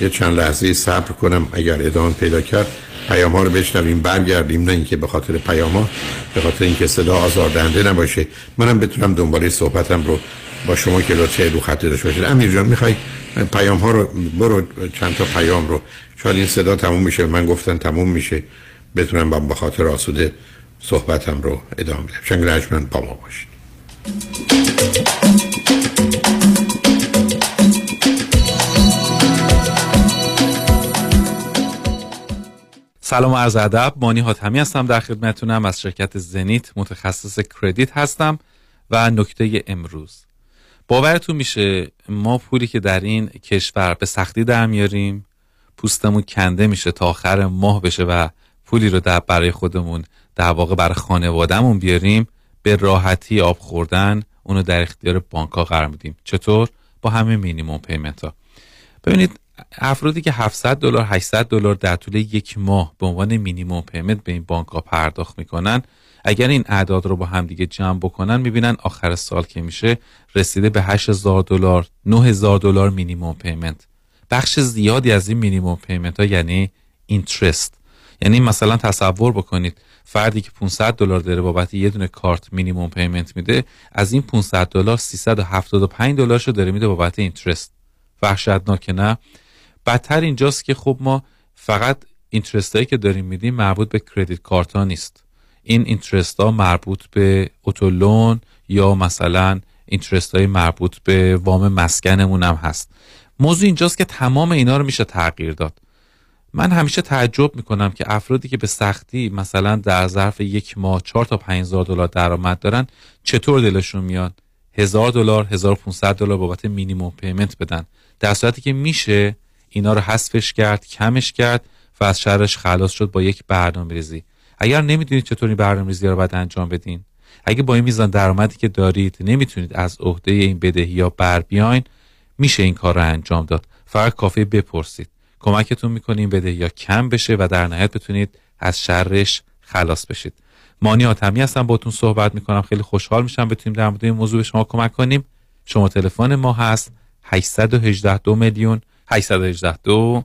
یه چند لحظه صبر کنم اگر ادامه پیدا کرد. پیام ها رو بشنویم برگردیم نه اینکه به خاطر پیام ها به خاطر اینکه صدا آزاردهنده نباشه. منم بتونم دنباله صحبتم رو با شما که لطفه رو خط داشته باشید. امیر جان می‌خوای پیام ها رو برو چند تا پیام رو. شاید این صدا تموم میشه من گفتن تموم میشه. بتونم با خاطر آسوده صحبتم رو ادامه بدم. شنگ با ما باشید. سلام و عرض ادب. مانی حاتمی هستم در خدمتتونم. از شرکت زنیت متخصص کردیت هستم و نکته امروز. باورتون میشه ما پولی که در این کشور به سختی در میاریم پوستمون کنده میشه تا آخر ماه بشه و پولی رو در برای خودمون در واقع برای خانوادهمون بیاریم. به راحتی آب خوردن اونو در اختیار بانک ها قرار میدیم. چطور؟ با همین minimum payment ها ببینید افرادی که 700 دلار 800 دلار در طول یک ماه به عنوان minimum payment به این بانک ها پرداخت می‌کنن اگر این اعداد رو با هم دیگه جمع بکنن می‌بینن آخر سال که میشه رسیده به 8000 دلار 9000 دلار minimum payment. بخش زیادی از این minimum payment ها یعنی interest. یعنی مثلا تصور بکنید فردی که 500 دلار داره بابت یه دونه کارت minimum payment میده از این 500 دلار 375 دلارشو داره میده بابت interest. وحشتناکه نه؟ بدتر اینجاست که خب ما فقط interest که داریم میدیم مربوط به credit card ها نیست. این interest ها مربوط به auto loan یا مثلا interest های مربوط به وام مسکنمون هم هست. موضوع اینجاست که تمام اینا رو میشه تغییر داد. من همیشه تعجب می‌کنم که افرادی که به سختی مثلا در ظرف یک ماه 4 تا 5000 دلار درآمد دارن چطور دلشون میاد؟ هزار دلار 1500 دلار بابت مینیموم پیمنت بدن. در صورتی که میشه اینا رو حذفش کرد کمش کرد و از شرش خلاص شد با یک برنامه ریزی اگر نمی‌دونید چطور این برنامه ریزی رو باید انجام بدین اگه با این میزان درآمدی که دارید نمی‌تونید از عهده این بدهی یا بر بیاین میشه این کار رو انجام داد. فقط کافی بپرسید. کمکتون می‌کنه این بدهی یا کم بشه و در نهایت بتونید از شرش خلاص بشید. مانی آتمی هستم باتون صحبت می‌کنم. خیلی خوشحال میشم بتونیم در مورد این موضوع به شما کمک کنیم. شما تلفن ما هست 818 دو میلیون. 818 دو.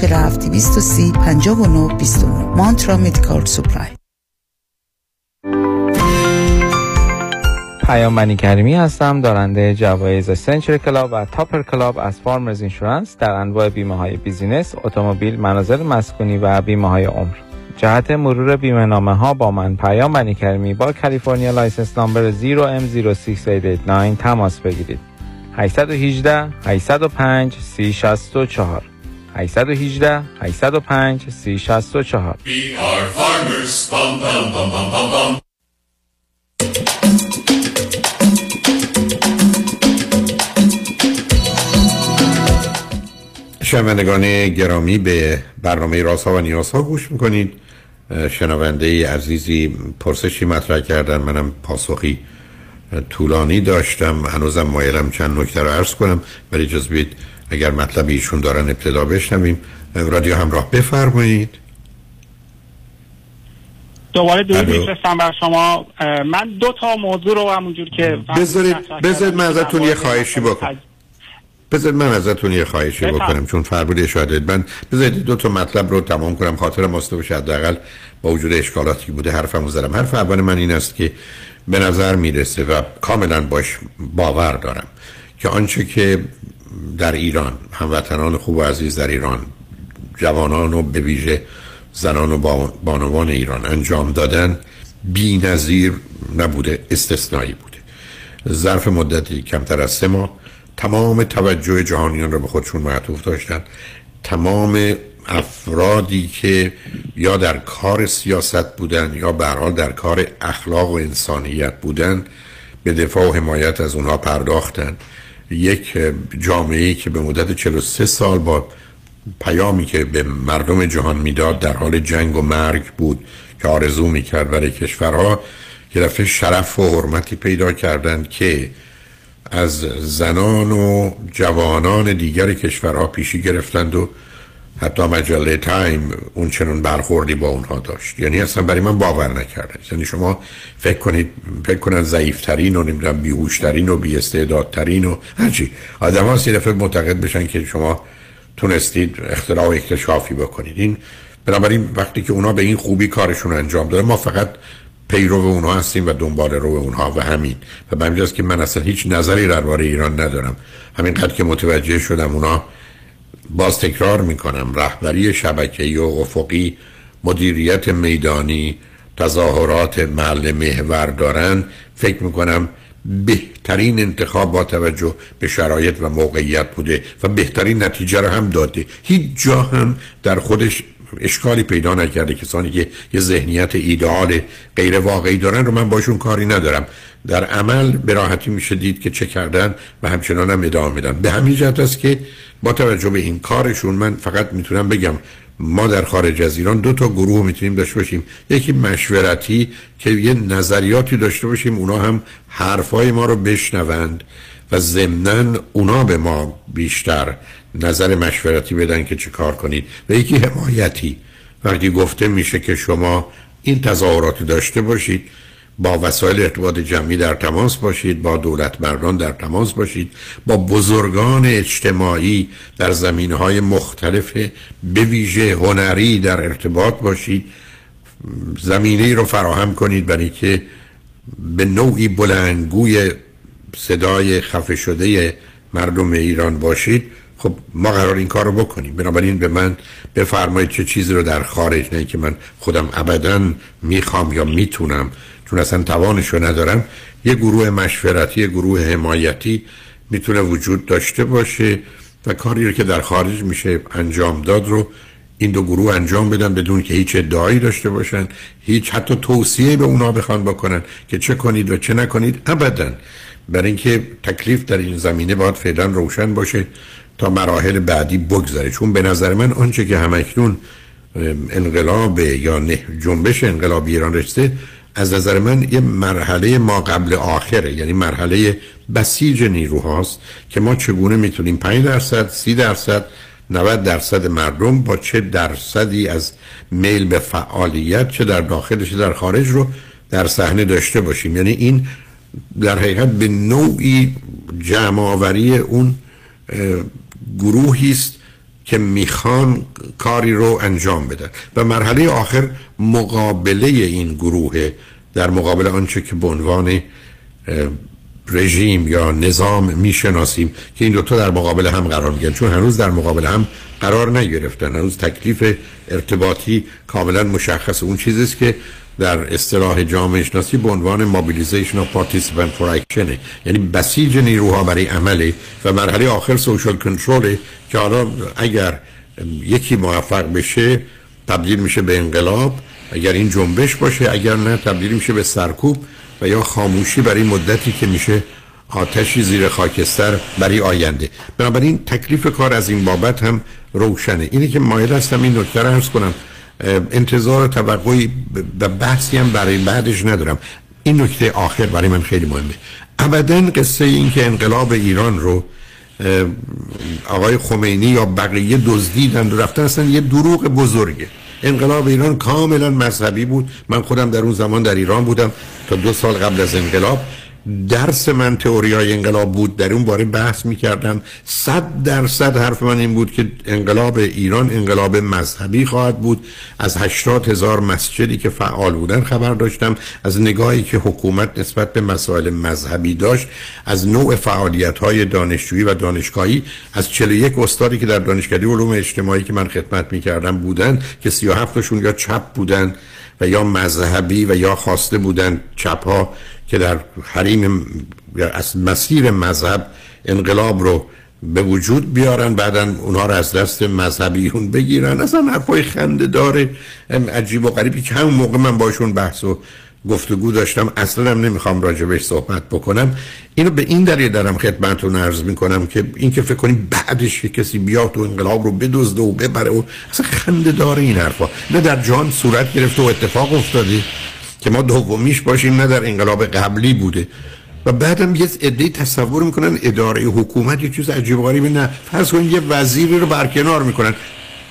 230 59 29 Mantra Medical Supply پیام منی کریمی هستم دارنده جوایز Century Club و Topper Club از Farmers Insurance در انواع بیمه های business، اتومبیل، منازل مسکونی و بیمه های عمر. جهت مرور بیمه نامه ها با من پیام منی کریمی با کالیفرنیا license number 0M06889 تماس بگیرید. 818 805 3064 818 805 3064 We are farmers. Bum, bum, bum, bum, bum, bum. شنوندگان گرامی به برنامه راست ها و نیاز ها گوش می‌کنید. شنونده عزیزی پرسشی مطرح کردن. منم پاسخی طولانی داشتم. هنوزم مایلم چند نکته رو عرض کنم. ولی جز بید اگر مطلب ایشون دارن ابتدا بشنویم. رادیو همراه بفرمایید. دوباره درود میفرستم بر شما. من دو تا موضوع رو همونجور که بذارید بذارید من ازتون یه خواهشی بکنم. بذارید من ازتون یه خواهشی بکنم چون فرمود شاهدید من بذارید دو تا مطلب رو تمام کنم خاطر ماسته بشه حداقل با وجود اشکالاتی بوده حرفمو زدم. حرف اول من این است که به نظر می‌رسه و کاملا باش باور دارم که آنچه که در ایران هموطنان خوب و عزیز در ایران جوانان و به ویژه زنان و بانوان ایران انجام دادن بی نظیر نبوده استثنایی بوده. ظرف مدتی کمتر از سه ماه تمام توجه جهانیان را به خودشون معطوف داشتن. تمام افرادی که یا در کار سیاست بودن یا به در کار اخلاق و انسانیت بودن به دفاع و حمایت از اونها پرداختن. یک جامعه که به مدت 43 سال با پیامی که به مردم جهان می‌داد در حال جنگ و مرگ بود که آرزو می‌کرد برای کشورها که دفعه شرف و حرمتی پیدا کردند که از زنان و جوانان دیگر کشورها پیشی گرفتند و حتی مجله تایم اون چنون برخوردی با اونها داشت. یعنی اصلا برای من باور نکرده. یعنی شما فکر کنید فکر کنن ضعیفترین و نمی‌دونم بیهوشترین و بیاستعدادترین و هرچی آدم ها سی دفعه معتقد بشن که شما تونستید اختراع و اکتشافی بکنید. این بنابراین وقتی که اونا به این خوبی کارشون انجام داره ما فقط پیرو اونها هستیم و دنبال رو اونها و همین. و به که من اصلا هیچ نظری درباره ایران ندارم. همینقدر که متوجه شدم اونا باز تکرار می‌کنم رهبری شبکه‌ای و افقی مدیریت میدانی تظاهرات محل محور دارن فکر می‌کنم بهترین انتخاب با توجه به شرایط و موقعیت بوده و بهترین نتیجه رو هم داده. هیچ جا هم در خودش اشکالی پیدا نکرده. کسانی که یه ذهنیت ایدئال غیر واقعی دارن رو من باشون کاری ندارم. در عمل به راحتی میشه دید که چه کردن و همچنان هم ادامه میدن. به همین جهت است که با توجه به این کارشون من فقط می‌تونم بگم ما در خارج از ایران دو تا گروه می‌تونیم داشته باشیم. یکی مشورتی که یه نظریاتی داشته باشیم اونا هم حرفای ما رو بشنوند و ضمنا اونا به ما بیشتر نظر مشورتی بدن که چه کار کنید. و یکی حمایتی. وقتی گفته میشه که شما این تظاهرات داشته باشید با وسایل ارتباط جمعی در تماس باشید با دولت مردان در تماس باشید با بزرگان اجتماعی در زمین های مختلف به ویژه هنری در ارتباط باشید. زمینه رو فراهم کنید برای که به نوعی بلندگوی صدای خفه شده مردم ایران باشید. خب ما قرار این کار رو بکنیم. بنابراین به من بفرمایید چه چیزی رو در خارج نه که من خودم ابدا می‌خوام یا می‌تونم چون اصلا توانش رو ندارم یه گروه مشورتی یه گروه حمایتی می‌تونه وجود داشته باشه و کاری رو که در خارج میشه انجام داد رو این دو گروه انجام بدن بدون که هیچ ادعایی داشته باشن هیچ حتی توصیه به اونا بخوان بکنن که چه کنید و چه نکنید ابدا. برای اینکه تکلیف در این زمینه باید فعلا روشن باشه تا مراحل بعدی بگذره. چون به نظر من آنچه که همکنون انقلاب یا نه جنبش انقلاب ایران رسته از نظر من یه مرحله ما قبل آخره یعنی مرحله بسیج نیروهاست که ما چگونه می‌تونیم 5 درصد 30 درصد 90 درصد مردم با چه درصدی از میل به فعالیت چه در داخل چه در خارج رو در صحنه داشته باشیم. یعنی این در حقیقت به نوعی جمع آوری اون گروهی است که می‌خوان کاری رو انجام بدن. و مرحله آخر مقابله این گروه در مقابل آنچه که به عنوان رژیم یا نظام می‌شناسیم که این دوتا در مقابل هم قرار میگن چون هنوز در مقابل هم قرار نگرفتن. هنوز تکلیف ارتباطی کاملا مشخص. اون چیزیست که در اصطلاح جامعه شناسی به عنوان mobilization of participant for action یعنی بسیج نیروها برای عمل و مرحله آخر social control که حالا اگر یکی موفق بشه تبدیل میشه به انقلاب اگر این جنبش باشه اگر نه تبدیل میشه به سرکوب و یا خاموشی برای مدتی که میشه آتشی زیر خاکستر برای آینده. بنابراین تکلیف کار از این بابت هم روشنه. اینه که مایل هستم این نکته رو کنم. انتظار توقعی و بحثی هم برای بعدش ندارم. این نکته آخر برای من خیلی مهمه. ابدا قصه این که انقلاب ایران رو آقای خمینی یا بقیه دزدیدن و رفتن اصلا یه دروغ بزرگه. انقلاب ایران کاملا مذهبی بود. من خودم در اون زمان در ایران بودم تا دو سال قبل از انقلاب. درس من تئوری های انقلاب بود. در اون باره بحث می‌کردم. صد درصد حرف من این بود که انقلاب ایران انقلاب مذهبی خواهد بود. از هشتاد هزار مسجدی که فعال بودن خبر داشتم. از نگاهی که حکومت نسبت به مسائل مذهبی داشت. از نوع فعالیت های دانشجویی و دانشگاهی. از 41 استادی که در دانشکده علوم اجتماعی که من خدمت می‌کردم بودن که 37 تاشون یا چپ بودن و یا مذهبی و یا خواسته بودن چپ ها که در حریم از مسیر مذهب انقلاب رو به وجود بیارن بعدا اونها رو از دست مذهبیون بگیرن. اصلا حرفای خنده داره. عجیب و غریبی که همون موقع من باشون بحث و گفتگو داشتم اصلا هم نمی‌خوام راجبش صحبت بکنم. اینو به این دلیل دارم خدمتتون عرض می‌کنم که این که فکر کنیم بعدش کسی بیاد و انقلاب رو بدزده و ببره و اصلا خنده داره این حرفا. نه در جان صورت گرفته و اتفاق افتاده که ما دومیش باشیم نه در انقلاب قبلی بوده. و بعدم یه عده تصور می‌کنن اداره حکومت یه چیز عجیب غریبی نه فرض کنید یه وزیری رو برکنار می‌کنن.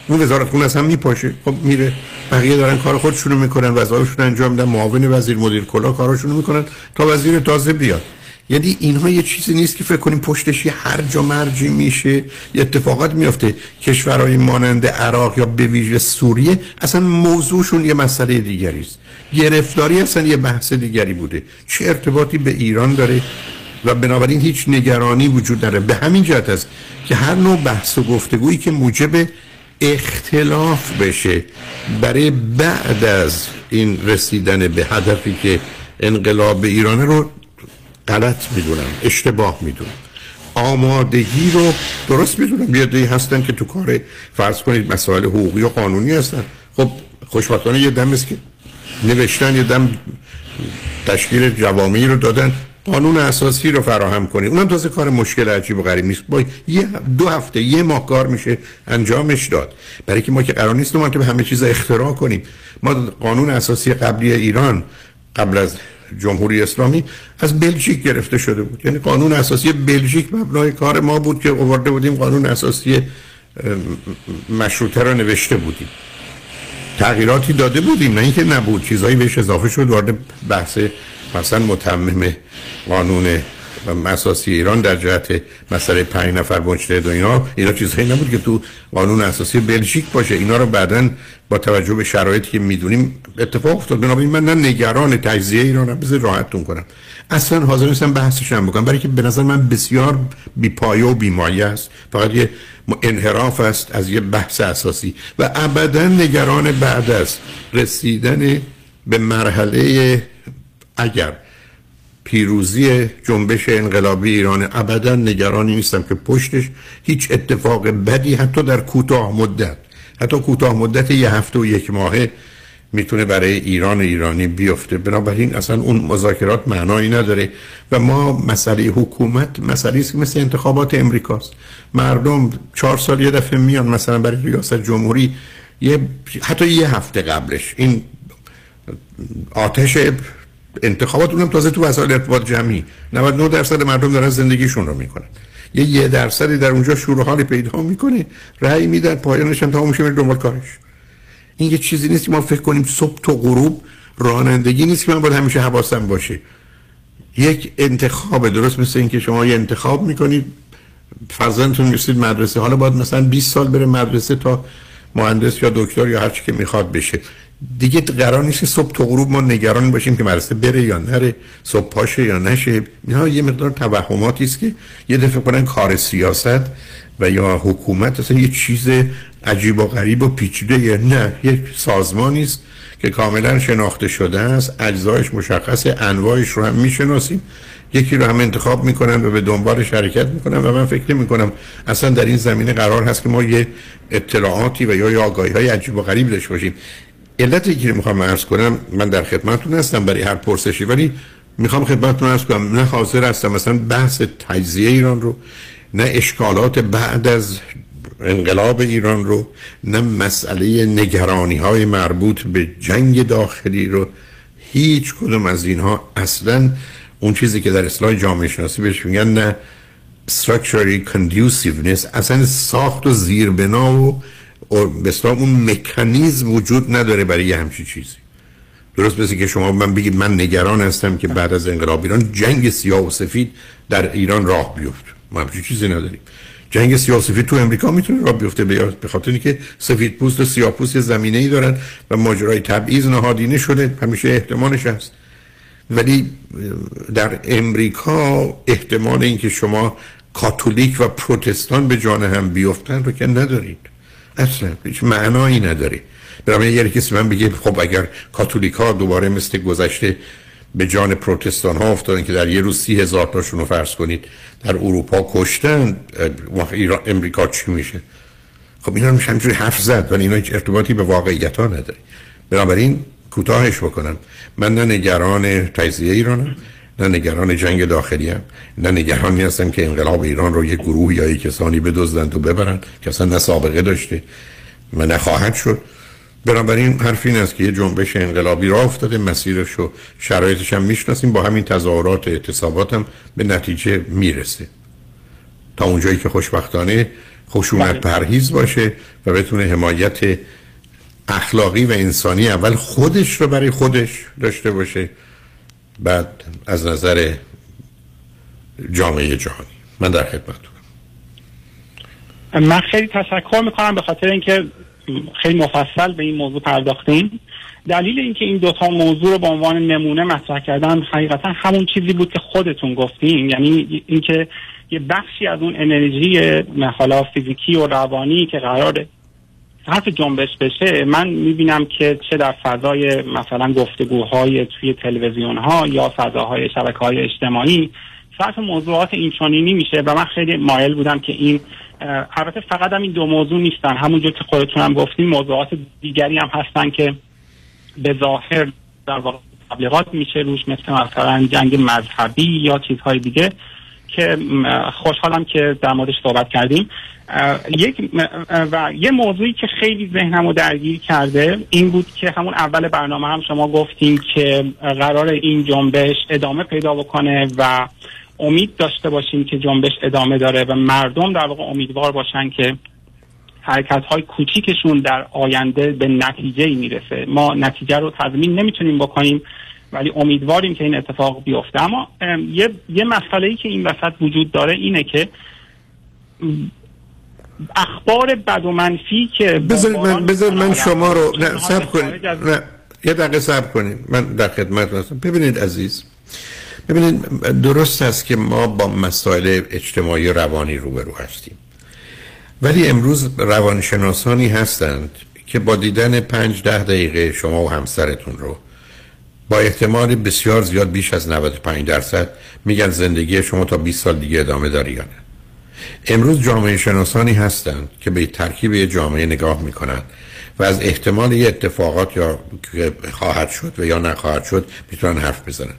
اون وزارت خونه اصلا میپاشه. خب میره بقیه دارن کار خودشونو می‌کنن وظایفشون انجام میدن معاون وزیر مدیر کلا کاراشونو می‌کنن تا وزیر تازه بیاد. یعنی اینها یه چیزی نیست که فکر کنیم پشتش یه هرج و مرجی میشه یه اتفاقات میفته کشورهای مانند عراق یا به ویژه سوریه اصلا موضوعشون یه مسئله دیگری گرفتاری اصلا یه بحث دیگری بوده. چه ارتباطی به ایران داره و بنابراین هیچ نگرانی وجود داره به همین جهت است که هر نوع بحث و گفتگویی که موجب اختلاف بشه برای بعد از این رسیدن به هدفی که انقلاب ایران رو غلط می‌دونم اشتباه می‌دونم. آمادگی رو درست می‌دونم. یه هستن که تو کار فرض کنید مسائل حقوقی و قانونی هستن. خب خوشبختانه یه دم است که نوشتن یه دم تشکیل جوامعی رو دادن. قانون اساسی رو فراهم کنید اونم تازه کار مشکل عجیب و غریب نیست. با یه دو هفته یه ماه کار میشه انجامش داد. برای که ما که قرار نیست ما به همه چیز اختراع کنیم. ما قانون اساسی قبلی ایران قبل از جمهوری اسلامی از بلژیک گرفته شده بود. یعنی قانون اساسی بلژیک مبنای کار ما بود که آورده بودیم قانون اساسی مشروطه رو نوشته بودیم. تغییراتی داده بودیم نه اینکه نبود. چیزایی بهش اضافه شد وارد بحث مثلا متمم قانون اساسی ایران در جهت مسئله پنج نفر مجتهد و اینا. اینا چیزهایی نبود که تو قانون اساسی بلژیک باشه. اینا رو بعدا با توجه به شرایطی که می‌دونیم اتفاق افتاد. بنابراین من نه نگران تجزیه ایران بذار راحتتون کنم. اصلا حاضر نیستم بحثش هم بکنم. برای که به نظر من بسیار بیپایه و بیمایه است. فقط یه انحراف است از یه بحث اساسی. و ابدا نگران بعد است رسیدن به مرحله اگر پیروزی جنبش انقلابی ایران ابدا نگرانی نیستم که پشتش هیچ اتفاق بدی حتی در کوتاه مدت. حتی کوتاه مدت یه هفته و یک ماهه می‌تونه برای ایران ایرانی بیفته. بنابراین اصلا اون مذاکرات معنایی نداره. و ما مسئله حکومت مسئله است که مثل انتخابات امریکاست. مردم چهار سال یه دفعه میان مثلا برای ریاست جمهوری یه حتی یه هفته قبلش. این آتش انتخابات اونم تازه تو وسایل ارتباط جمعی. 99 درصد مردم دارن زندگیشون رو می‌کنن. یه یه درصدی در اونجا شور حالی پیدا می‌کنه. رأی میدن پایانش هم تمام میشه دنبال کارش. این یه چیزی نیست که ما فکر کنیم صبح تا غروب رانندگی نیست که من باید همیشه حواسم باشه. یک انتخاب درست مثل اینکه شما یه انتخاب می‌کنید فرزندتون می‌رسید مدرسه. حالا باید مثلا 20 سال بره مدرسه تا مهندس یا دکتر یا هر چی که می‌خواد بشه. دیگه قرار نیست صبح تا غروب ما نگران باشیم که مدرسه بره یا نره صبح پاشه یا نشه. اینا یه مقدار توهماتی است که یه دفعه کنن کار سیاست. و یا حکومت اصلا یه چیز عجیب و غریب و پیچیده یا نه یک سازمانی است که کاملا شناخته شده است. اجزایش مشخصه انواعش رو هم می‌شناسیم. یکی رو هم انتخاب می‌کنن و به دنبال شرکت می‌کنن و من فکر می‌کنم اصلا در این زمینه قرار هست که ما یه اطلاعاتی و یا آگاهی های عجیب و غریب داشته باشیم. علتی که می‌خوام عرض کنم من در خدمتتون هستم برای هر پرسشی ولی می‌خوام خدمتتون عرض کنم نه حاضر هستم مثلا بحث تجزیه ایران رو نه اشکالات بعد از انقلاب ایران رو نه مسئله نگرانی های مربوط به جنگ داخلی رو. هیچ کدوم از اینها اصلا اون چیزی که در اصلاح جامعه شناسی بهش میگن نه structurally conduciveness اصلا ساخت و زیربنا و به اون مکانیزم وجود نداره برای یه همچی چیزی. درست مثل که شما من بگید من نگران هستم که بعد از انقلاب ایران جنگ سیاه و سفید در ایران راه بیفت. ما همچی چیزی نداریم. جنگ سیاه سفید تو امریکا می‌تونه راه بیفته به خاطر اینکه سفید پوست و سیاه پوست زمینه ای دارن و ماجرای تبعیض نهادینه شده همیشه احتمالش هست. ولی در امریکا احتمال اینکه شما کاتولیک و پروتستان به جان هم بیفتن رو که ندارید. اصلا هیچ معنایی نداره. برای اگر کسی من بگه خب اگر کاتولیک ها دوباره مثل گذشته به جان پروتستان ها افتادن که در یه روز سی هزار تاشون رو فرض کنید در اروپا کشتن ایران امریکا چی میشه؟ خب اینا میشه همجوری حرف زد ولی اینا هیچ ارتباطی به واقعیت ها نداره. بنابراین کوتاهش بکنم. من نه نگران تجزیه ایرانم نه نگران جنگ داخلی هم نه نگرانی هستم که انقلاب ایران رو یک گروه یا یک کسانی بدزدند و ببرن که اصلا نه سابقه داشته و نخواهد شد. بنابراین حرف این است که یه جنبش انقلابی را افتاده مسیرش و شرایطش هم می‌شناسیم با همین تظاهرات و اعتصابات هم به نتیجه می‌رسه. تا اونجایی که خوشبختانه خشونت پرهیز باشه و بتونه حمایت اخلاقی و انسانی اول خودش رو برای خودش داشته باشه بعد از نظر جامعه جهانی. من در خدمتتونم. من خیلی تشکر می‌کنم به خاطر اینکه خیلی مفصل به این موضوع پرداختیم. دلیل اینکه این دوتا موضوع رو به عنوان نمونه مطرح کردن حقیقتا همون چیزی بود که خودتون گفتیم یعنی اینکه یه بخشی از اون انرژی حالا فیزیکی و روانی که قراره حرف جنبش بشه من می‌بینم که چه در فضای مثلا گفتگوهای توی تلویزیون ها یا فضاهای شبکه های اجتماعی صرف موضوعات اینچنینی میشه و من خیلی مایل بودم که این البته فقط هم این دو موضوع نیستن. همونجور که خودتون هم گفتیم موضوعات دیگری هم هستن که به ظاهر در واقع تبلیغات میشه روش مثل مثلا جنگ مذهبی یا چیزهای دیگه که خوشحالم که در موردش صحبت کردیم. یک و یه موضوعی که خیلی ذهنم رو درگیر کرده این بود که همون اول برنامه هم شما گفتیم که قرار این جنبش ادامه پیدا بکنه و امید داشته باشیم که جنبش ادامه داره و مردم در واقع امیدوار باشن که حرکت های کوچیکشون در آینده به نتیجه ای می‌رسه. ما نتیجه رو تضمین نمی‌تونیم بکنیم ولی امیدواریم که این اتفاق بیفته. اما یه, یه مسئله ای که این وسط وجود داره اینه که اخبار بد و منفی که بذارید من, بذار من شما رو نه سب کنید نه یه دقیقه سب کنید. من در خدمت هستم. ببینید عزیز ببینید درست است که ما با مسائل اجتماعی روانی روبرو هستیم. ولی امروز روانشناسانی هستند که با دیدن پنج ده دقیقه شما و همسرتون رو با احتمال بسیار زیاد بیش از 95 درصد میگن زندگی شما تا 20 سال دیگه ادامه داری یا نه. امروز جامعه شناسانی هستند که به ترکیب یه جامعه نگاه می‌کنند و از احتمال یه اتفاقات یا خواهد شد و یا نخواهد شد می‌تونن حرف بزنن.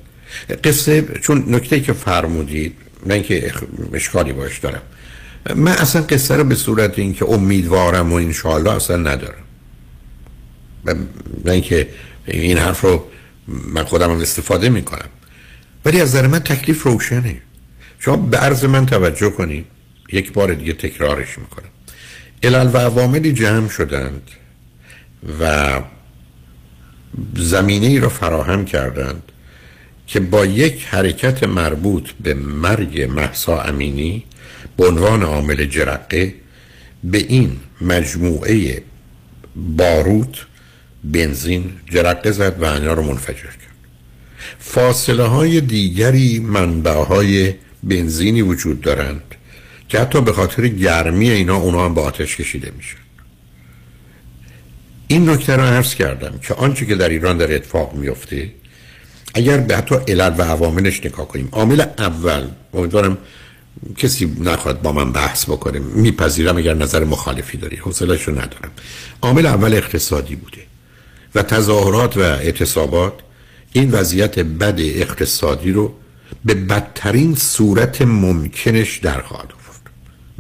قصه چون نکته که فرمودید من اینکه اشکالی باش دارم من اصلا قصه رو به صورت اینکه امیدوارم و انشاءالله اصلا ندارم. من اینکه این حرف رو من خودم هم استفاده می‌کنم. ولی از نظر من تکلیف روشنه. شما به عرض من توجه کنید. یک بار دیگه تکرارش می‌کنم. علل و عواملی جمع شدند و زمینه ای را فراهم کردند که با یک حرکت مربوط به مرگ محسا امینی به عنوان عامل جرقه به این مجموعه باروت بنزین جرقه زد و اینا رو منفجر کرد. فاصله های دیگری منبع های بنزینی وجود دارند که حتی به خاطر گرمی اینا اونا هم با آتش کشیده میشن. این نکته رو عرض کردم که آنچه که در ایران در اتفاق میفته اگر به حتی علل و عواملش نگاه کنیم عامل اول امیدوارم کسی نخواد با من بحث بکنه میپذیرم اگر نظر مخالفی داری حوصله‌اش رو ندارم. عامل اول اقتصادی بوده و تظاهرات و اعتصابات این وضعیت بد اقتصادی رو به بدترین صورت ممکنش در خواهد آورد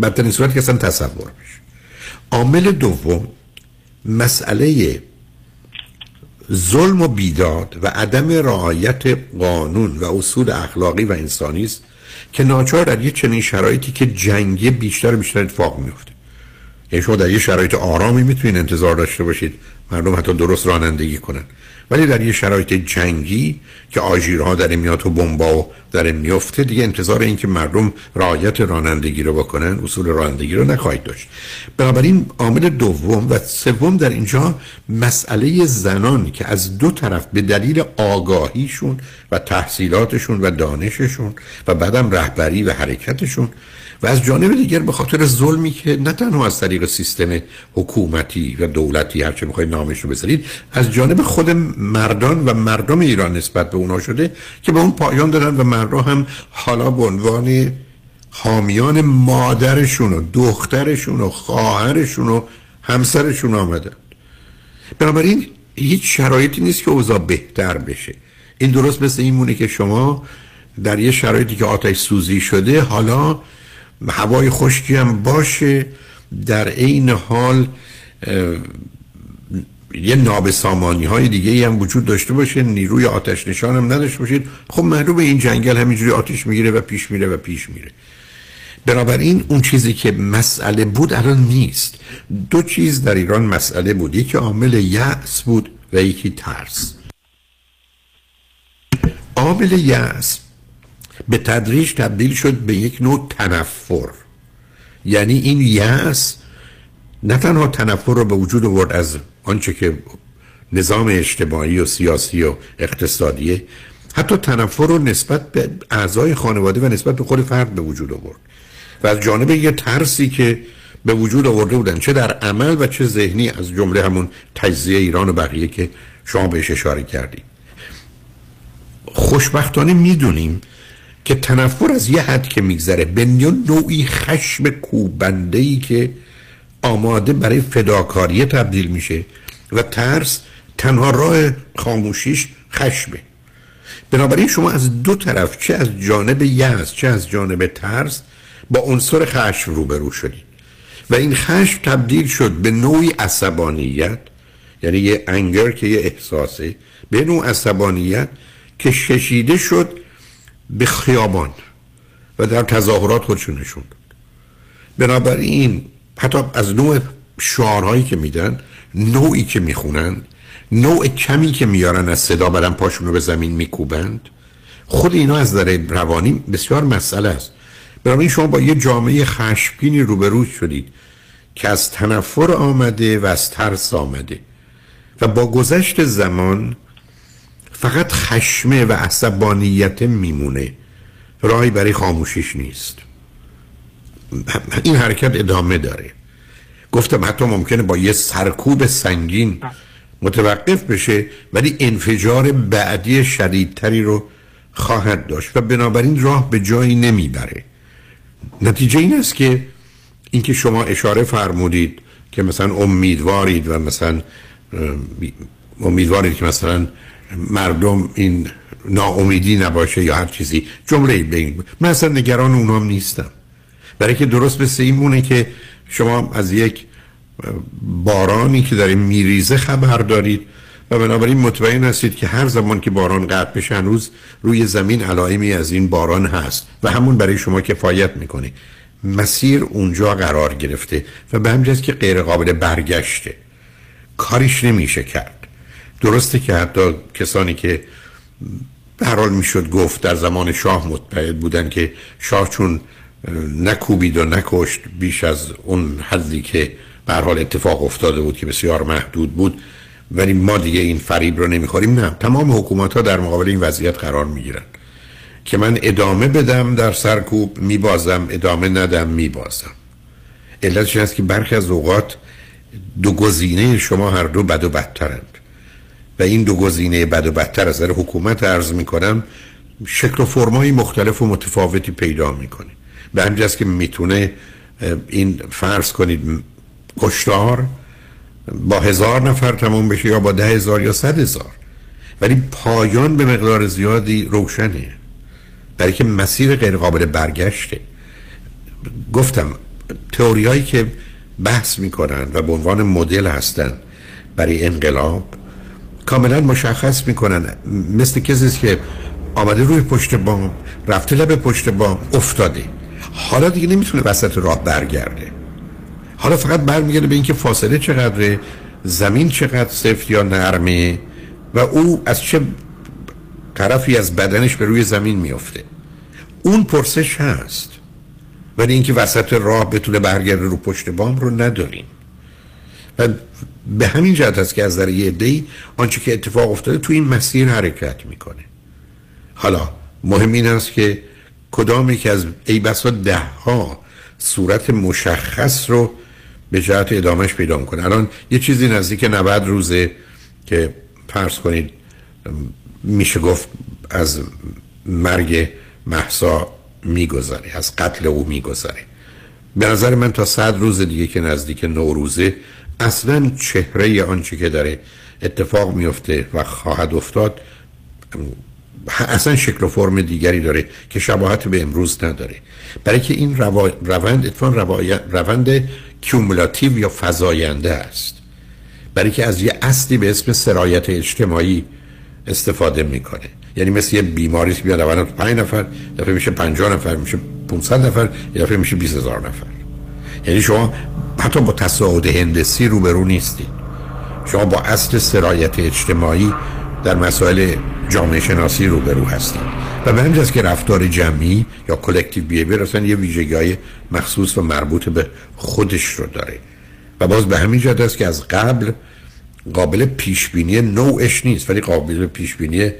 بدترین صورت که اصلا تصور بشه عامل دوم مسئله ظلم و بیداد و عدم رعایت قانون و اصول اخلاقی و انسانی است که ناچار در یه چنین شرایطی که جنگی بیشتر بیشتر اتفاق میفته یعنی شما در یه شرایط آرامی می‌تونید انتظار داشته باشید. مردم حتی درست رانندگی کنن. ولی در یه شرایط جنگی که آژیرها در میاد و بمبا در میفته دیگه انتظار این که مردم رعایت رانندگی رو بکنن اصول رانندگی رو نخواهید داشت. بنابراین عامل دوم و سوم در اینجا مسئله زنان که از دو طرف به دلیل آگاهیشون و تحصیلاتشون و دانششون و بعدم رهبری و حرکتشون و از جانب دیگر به خاطر ظلمی که نه تنها از طریق سیستم حکومتی و دولتی هرچه می‌خواید نامش رو بذارید از جانب خود مردان و مردم ایران نسبت به اونا شده که به اون پایان دادن و مردم هم حالا به عنوان حامیان مادرشون و دخترشون و خواهرشون و همسرشون آمدن. بنابراین هیچ شرایطی نیست که اوضاع بهتر بشه. این درست مثل این مونه که شما در یه شرایطی که آتش سوزی شده حالا هوای خشکی هم باشه در عین حال یه نابسامانی های دیگه هم وجود داشته باشه نیروی آتش نشان هم نداشته باشید. خب معلوم این جنگل همینجوری آتش می‌گیره و پیش میره و پیش میره. بنابراین اون چیزی که مسئله بود الان نیست. دو چیز در ایران مسئله بود. یکی عامل یأس بود و یکی ترس. عامل یأس به تدریج تبدیل شد به یک نوع تنفر. یعنی این یأس نه تنها تنفر رو به وجود آورد از آنچه که نظام اجتماعی و سیاسی و اقتصادیه حتی تنفر رو نسبت به اعضای خانواده و نسبت به خود فرد به وجود آورد. و از جانب یه ترسی که به وجود آورده بودن چه در عمل و چه ذهنی از جمله همون تجزیه ایران و بقیه که شما بهش اشاره کردید. خوشبختانه می‌دونیم که تنفر از یه حد که میگذره به نوعی خشم کوبنده ای که آماده برای فداکاری تبدیل میشه و ترس تنها راه خاموشیش خشمه. بنابراین شما از دو طرف چه از جانب یأس چه از جانب ترس با عنصر خشم روبرو شدید. و این خشم تبدیل شد به نوعی عصبانیت یعنی یه انگر که یه احساسه به نوع عصبانیت که ششیده شد به خیابان و در تظاهرات خودشون نشون داد. بنابراین حتی از نوع شعارهایی که میدن نوعی که می‌خونن نوع کمی که میارن از صدا برن پاشون رو به زمین میکوبند خود اینا از در روانی بسیار مسئله است. بنابراین شما با یه جامعه خشمگینی روبرو شدید که از تنفر آمده و از ترس آمده و با گذشت زمان فقط خشمه و عصبانیت میمونه. راهی برای خاموشیش نیست. این حرکت ادامه داره. گفتم حتی ممکنه با یه سرکوب سنگین متوقف بشه ولی انفجار بعدی شدیدتری رو خواهد داشت و بنابراین راه به جایی نمی‌بره. نتیجه این است که اینکه شما اشاره فرمودید که مثلا امیدوارید و مثلا امیدوارید که مثلا مردم این ناامیدی نباشه یا هر چیزی. جمله به من اصلا نگران اونام نیستم. برای که درست مثل این مونه که شما از یک بارانی که داره میریزه خبر دارید و بنابراین مطمئن هستید که هر زمان که باران قطع بشه هنوز روی زمین علائمی از این باران هست و همون برای شما کفایت می‌کنه. مسیر اونجا قرار گرفته و به همین که غیر قابل برگشته. کاریش نمیشه کرد. درسته که حتی کسانی که به حال می‌شد گفت در زمان شاه متحد بودن که شاه چون نکوبید و نکشت بیش از اون حدی که به حال اتفاق افتاده بود که بسیار محدود بود ولی ما دیگه این فریب رو نمی‌خوریم نه. تمام حکومت ها در مقابل این وضعیت قرار می‌گیرن. که من ادامه بدم در سرکوب میبازم. ادامه ندم میبازم. علتش هست که برخی از اوقات دو گزینه شما هر دو بد و بدترند. و این دو گزینه بد و بدتر از در حکومت عرض می‌کنم شکل و فرمای مختلف و متفاوتی پیدا می‌کنه. به همین که می‌تونه این فرض کنید کشتار با هزار نفر تموم بشه یا با ده هزار یا صد هزار. ولی پایان به مقدار زیادی روشنه. برای که مسیر غیر قابل برگشته. گفتم تئوریایی که بحث می‌کنن و به عنوان مدل هستن برای انقلاب کاملا مشخص می‌کنن. مثل کسی که آمده روی پشت بام رفته لب پشت بام افتاده. حالا دیگه نمی‌تونه وسط راه برگرده. حالا فقط برمیگرده به اینکه فاصله چقدره زمین چقدر سفت یا نرمه و او از چه طرفی از بدنش به روی زمین میافته. اون پرسش هست. ولی اینکه وسط راه بتونه برگرده رو پشت بام رو نداریم. و به همین جهت است که از در یه دی آنچه که اتفاق افتاده تو این مسیر حرکت می‌کنه. حالا مهم این است که کدامی که از ای بسا ده ها صورت مشخص رو به جهت ادامهش پیدا می‌کنه. الان یه چیزی نزدیک 90 روزه که پرس کنید میشه گفت از مرگ محسا میگذره از قتل او میگذره. به نظر من تا صد روز دیگه که نزدیک نوروزه اصلا چهره آنچه که داره اتفاق میفته و خواهد افتاد اصلا شکل و فرم دیگری داره که شباهت به امروز نداره. برای که این روند اتفاق روند کیومولاتیو یا فضاینده است. برای که از یه اصلی به اسم سرایت اجتماعی استفاده می‌کنه. یعنی مثل یه بیماری بیاد اول پنج نفر دفعه میشه پنجاه نفر میشه 500 نفر یه دفعه میشه 20000 نفر. یعنی شما حتی با تصاعد هندسی روبرو نیستید. شما با اصل سرایت اجتماعی در مسائل جامعه شناسی روبرو هستید. و به همین که رفتار جمعی یا کلکتیو بیهیویر اصلا یه ویژگی مخصوص و مربوط به خودش رو داره. و باز به همین جهت است که از قبل قابل پیش بینی نوعش نیست ولی قابل پیش بینی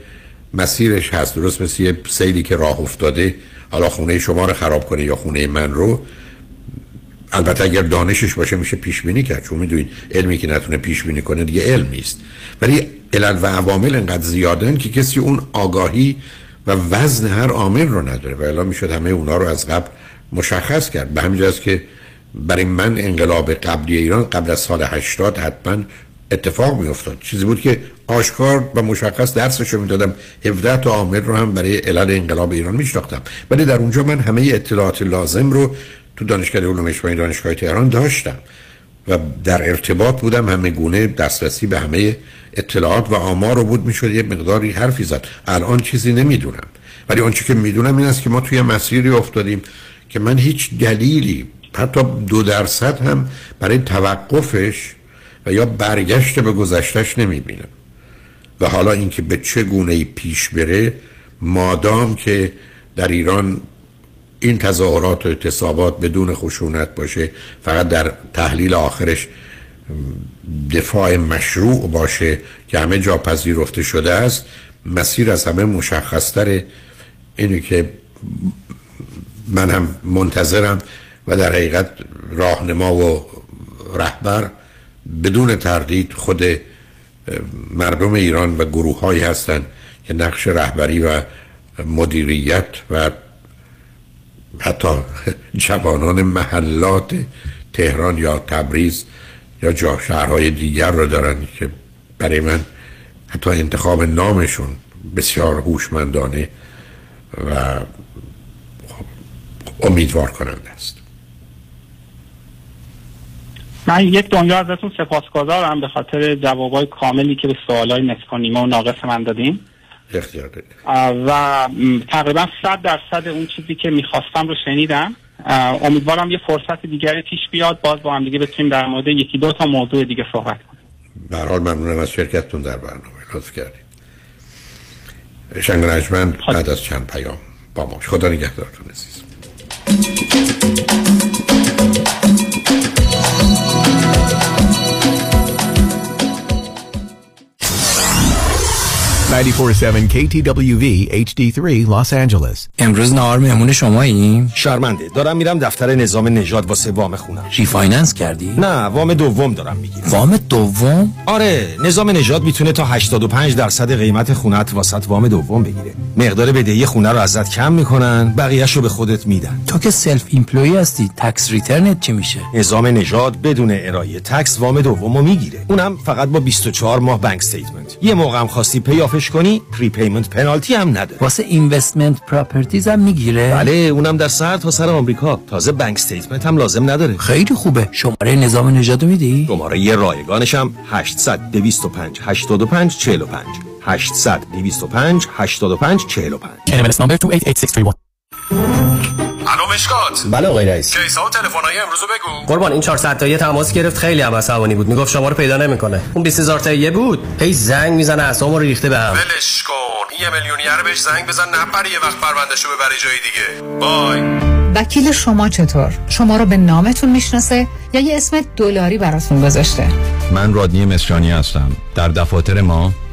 مسیرش هست. درست مثل یه سیلی که راه افتاده حالا خونه شما رو خراب کنه یا خونه من رو البته اگر دانشش باشه میشه پیش بینی کرد. چون می‌دونید علمی که نتونه پیش بینی کنه دیگه علم نیست. ولی علل و عوامل انقدر زیادن که کسی اون آگاهی و وزن هر عامل رو نداره. و الا می‌شد همه اونا رو از قبل مشخص کرد. به همین که برای من انقلاب قبلی ایران قبل از سال 80 حتما اتفاق می افتاد چیزی بود که آشکار و مشخص درسش رو می‌دادم. 17 تا عامل رو هم برای علل انقلاب ایران میشناختم. ولی در اونجا من همه اطلاعات لازم رو تو دانشکده علوم اجتماعی دانشگاه تهران داشتم و در ارتباط بودم همه گونه دسترسی به همه اطلاعات و آمار رو بود می‌شد یه مقداری حرفی زد. الان چیزی نمی‌دونم. ولی آنچه که می‌دونم این است که ما توی مسیری افتادیم که من هیچ دلیلی حتی دو درصد هم برای توقفش و یا برگشت به گذشتش نمی‌بینم. و حالا اینکه به چه گونه پیش بره مادام که در ایران این تظاهرات و اعتصابات بدون خشونت باشه فقط در تحلیل آخرش دفاع مشروع باشه که همه جا پذیرفته شده است. مسیر از همه مشخصتره. اینه که من هم منتظرم و در حقیقت راهنما و رهبر بدون تردید خود مردم ایران و گروه هایی هستند که نقش رهبری و مدیریت و حتی جوانان محلات تهران یا تبریز یا جا شهرهای دیگر رو دارن که برای من حتی انتخاب نامشون بسیار هوشمندانه و امیدوار کننده است. من یک دنیا ازتون سپاسگزارم به خاطر جوابای کاملی که به سوالای نیمه و ناقص من دادیم و تقریبا صد درصد اون چیزی که می‌خواستم رو شنیدم. امیدوارم یه فرصت دیگری پیش بیاد. باز با هم دیگه بتونیم در مورد یکی دو تا موضوع دیگه صحبت کنیم. حال ممنونم از شرکتتون در برنامه. لطف کردید. شنوندگان ارجمند بعد از چند پیام با ما خدا نگهدارتون عزیز. 947 KTWV HD3 Los Angeles. امروز نهار مهمون شماییم؟ شرمنده. دارم میرم دفتر نظام نژاد واسه وام خونم. refinance کردی؟ نه وام دوم دارم می‌گیرم. وام دوم؟ آره نظام نژاد می‌تونه تا 85 درصد قیمت خونت واست وام دوم بگیره. مقدار بدهی خونه رو ازت کم می‌کنن بقیهش رو به خودت میدن. تو که self-employed هستی tax return ت چی میشه؟ نظام نژاد بدون ارائه tax وام دومو می‌گیره. اونم فقط با 24 ماه bank statement یه موقع هم خواستی pay off ش کنی prepayment penalty هم نداره واسه investment properties هم می‌گیره. بله اونم در سر تا سر آمریکا. تازه bank statement هم لازم نداره. خیلی خوبه. شماره نظام نژاد میدی؟ شماره یه رایگانش هم 800 225 85 45 800 225 85 45 NMLS number 288631 الو مشکات بله آقای رئیس. کیسا و تلفن‌های امروز بگو. قربان این 400 تایی تماس گرفت خیلی هم عصبانی بود. می‌گفت شما رو پیدا نمی‌کنه. اون 20000 تایی بود هی زنگ می‌زنه اعصابمو رو ریخته بهم ولش کن. یه میلیونیر بهش زنگ بزن نپره یه وقت پروندهشو ببره جای دیگه. بای وکیل شما چطور؟ شما رو به نامتون می‌شناسه یا یه اسم دلاری براتون گذاشته؟ من رادنی مصریانی هستم. در دفاتر ما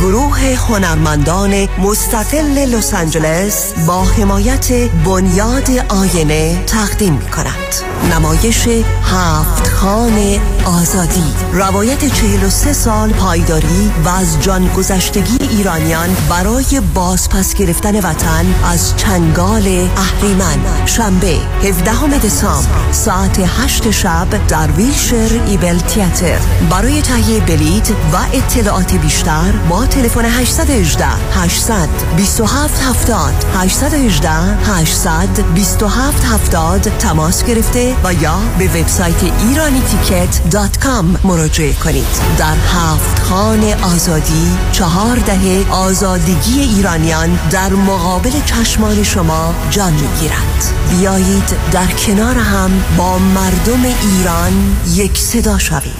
گروه هنرمندان مستقل لس آنجلس با حمایت بنیاد آینه تقدیم می کند نمایش هفت خان آزادی. روایت 43 سال پایداری و از جان گذشتگی ایرانیان برای بازپس گرفتن وطن از چنگال اهریمن. شنبه 17 دسامبر ساعت 8 شب در ویلشر ایبل تیاتر. برای تهیه بلیت و اطلاعات بیشتر با تلفن 818 800 27 70 818 800 27 70 تماس گرفته و یا به وبسایت ایرانی تیکت مراجعه کنید. در هفت خان آزادی چهار دهه آزادگی ایرانیان در مقابل چشمان شما جان می‌گیرد بیایید در کنار هم با مردم ایران یک صدا شویم.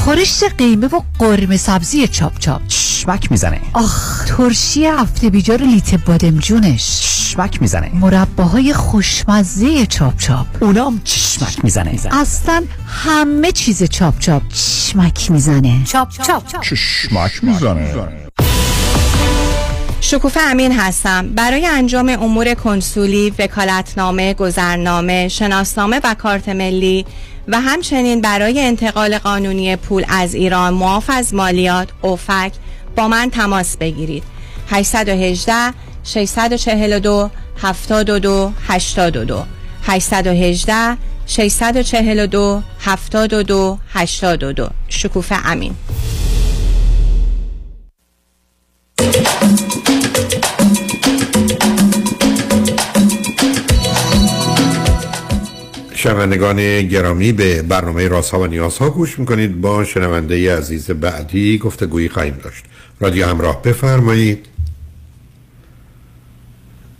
خورشت قیمه و قرمه سبزی چاپ چاپ. چشمک می‌زنه. آخ ترشی هفته بیجار لیت بادمجونش چشمک می‌زنه. مرباهای خوشمزه چاپ چاپ. اونام چشمک می‌زنه. اصلا همه چیز چاپ چاپ. چشمک می‌زنه. چاپ چاپ. چشمک می‌زنه. شکوفه امین هستم. برای انجام امور کنسولی، وکالتنامه، گذرنامه، شناسنامه و کارت ملی و همچنین برای انتقال قانونی پول از ایران معاف از مالیات اوفک با من تماس بگیرید. 818 642 72 82 818 642 72 82 شکوفه امین. شنوندگان گرامی به برنامه رازها و نیازها گوش می‌کنید. با شنونده عزیز بعدی گفتگویی خواهیم داشت. رادیو همراه بفرمایید.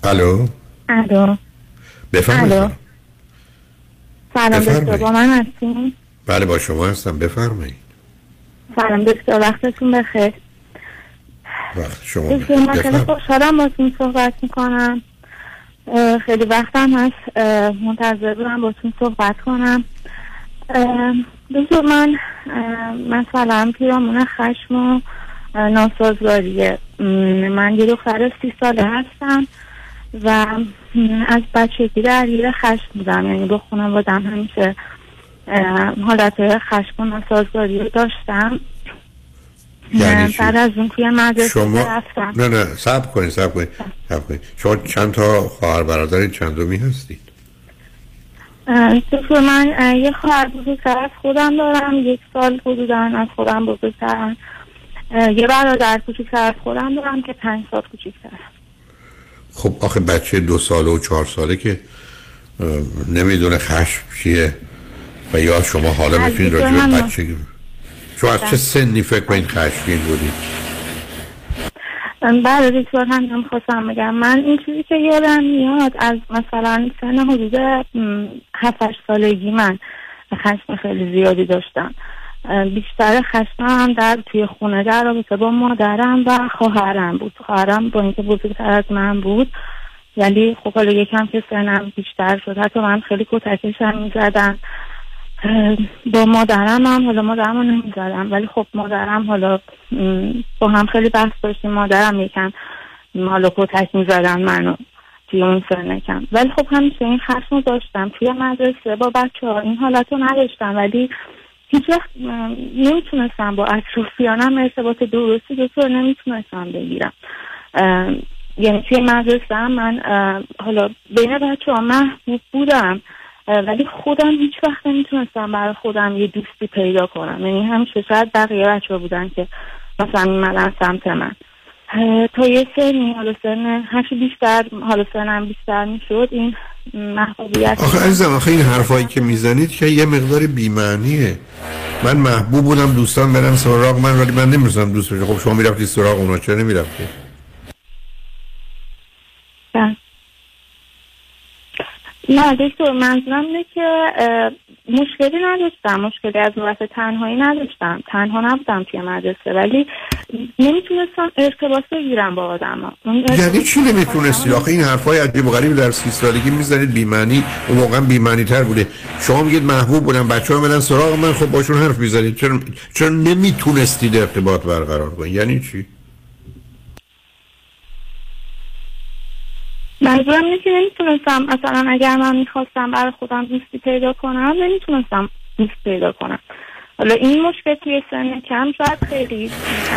الو؟ الو. بفرمایید. سلام. دکتر با من هستین؟ بله با شما هستم. بفرمایید. سلام دکتر. وقتتون بخیر. وقت شما دکتر من خیلی. خوشحالم باتون صحبت می‌کنم. خیلی وقتم هست. منتظر بودم باتون صحبت کنم. دکتر من مثلا پیرامون خشم و ناسازگاریه من یه دختر سی ساله هستم و از بچگی درگیر خشم بودم. یعنی با خانوادم همیشه حالت خشم و ناسازگاری رو داشتم. یعنی؟ بعد از اون توی مدرسه شما رفتم. نه نه صبر کنید صبر کنید صبر کنید. شما چند تا خواهر برادر چندمی هستید؟ دکتر من یه خواهر بزرگتر از خودم دارم یک سال حدودا از خودم بزرگترم. یه برادر کوچیکتر از خودم دارم که پنج سال کوچیکتر. خب آخه بچه دو ساله و چهار ساله که نمی‌دونه خشم چیه و یا شما حالا می‌تونید راجع بچه شما از چه سنی فکر کنید خشمگین بودید بعد دکتر هم خواستم بگم. من این چیزی که یادم میاد از مثلا سن حدود م، هفت هشت سالگی من خشم خیلی زیادی داشتم. بیشتر خشمم در توی خونه در رابطه با مادرم و خواهرم بود. خواهرم با اینکه بزرگتر از من بود. ولی خب حالا یکم که سنم بیشتر شد. حتی من خیلی کتکشم می‌زدن با مادرم هم حالا مادرم رو نمی‌زدم ولی خب مادرم حالا با هم خیلی بحث داشتیم مادرم یکم حالا کتک می‌زدن منو توی اون سن کم ولی خب همیشه این خشم داشتم. توی مدرسه با بچه ها این حالت رو نداشتم ولی هیچ وقت نمی‌تونستم با اطرافیانم ارتباط درستی دکتر نمی‌تونستم بگیرم. یعنی توی مدرسه من حالا بین بچه ها محبوب بودم. ولی خودم هیچ وقت نمی‌تونستم برای خودم یه دوستی پیدا کنم. یعنی همیشه شاید بقیه بچه بودن که مثلا میمدن سمت من. تا یه سنی حالا سن هرچی بیشتر حالا سنم بیشتر می‌شد این محبوبیت آخه عزیزم آخه این حرفایی که می‌زنید که یه مقدار بیمعنیه. من محبوب بودم دوستان برم سراغ من ولی من نمی‌رسم دوست بشه خب شما می‌رفتی سراغ اونا چرا نمی‌رفتی؟ بله. نه دکتر منظورم اینه که مشکلی نداشتم. مشکلی از بابت تنهایی نداشتم. تنها نبودم توی مدرسه ولی نمی‌تونستم ارتباط بگیرم با آدم یعنی چی نمی‌تونستید آخه این حرفای عجیب و غریب در سی سالگی می‌زنید. بیمعنی اون موقع بیمعنی تر بوده. شما میگید محبوب بودم بچه ها سراغ من خب باشون حرف می‌زنید. چرا چرا نمی‌تونستید ارتباط برقرار کنید؟ یعنی چی؟ منظورم اینه که نمی‌تونستم مثلا اگر من می‌خواستم برای خودم دوستی پیدا کنم نمی‌تونستم دوست پیدا کنم. حالا این مشکل توی سن کم شاید خیلی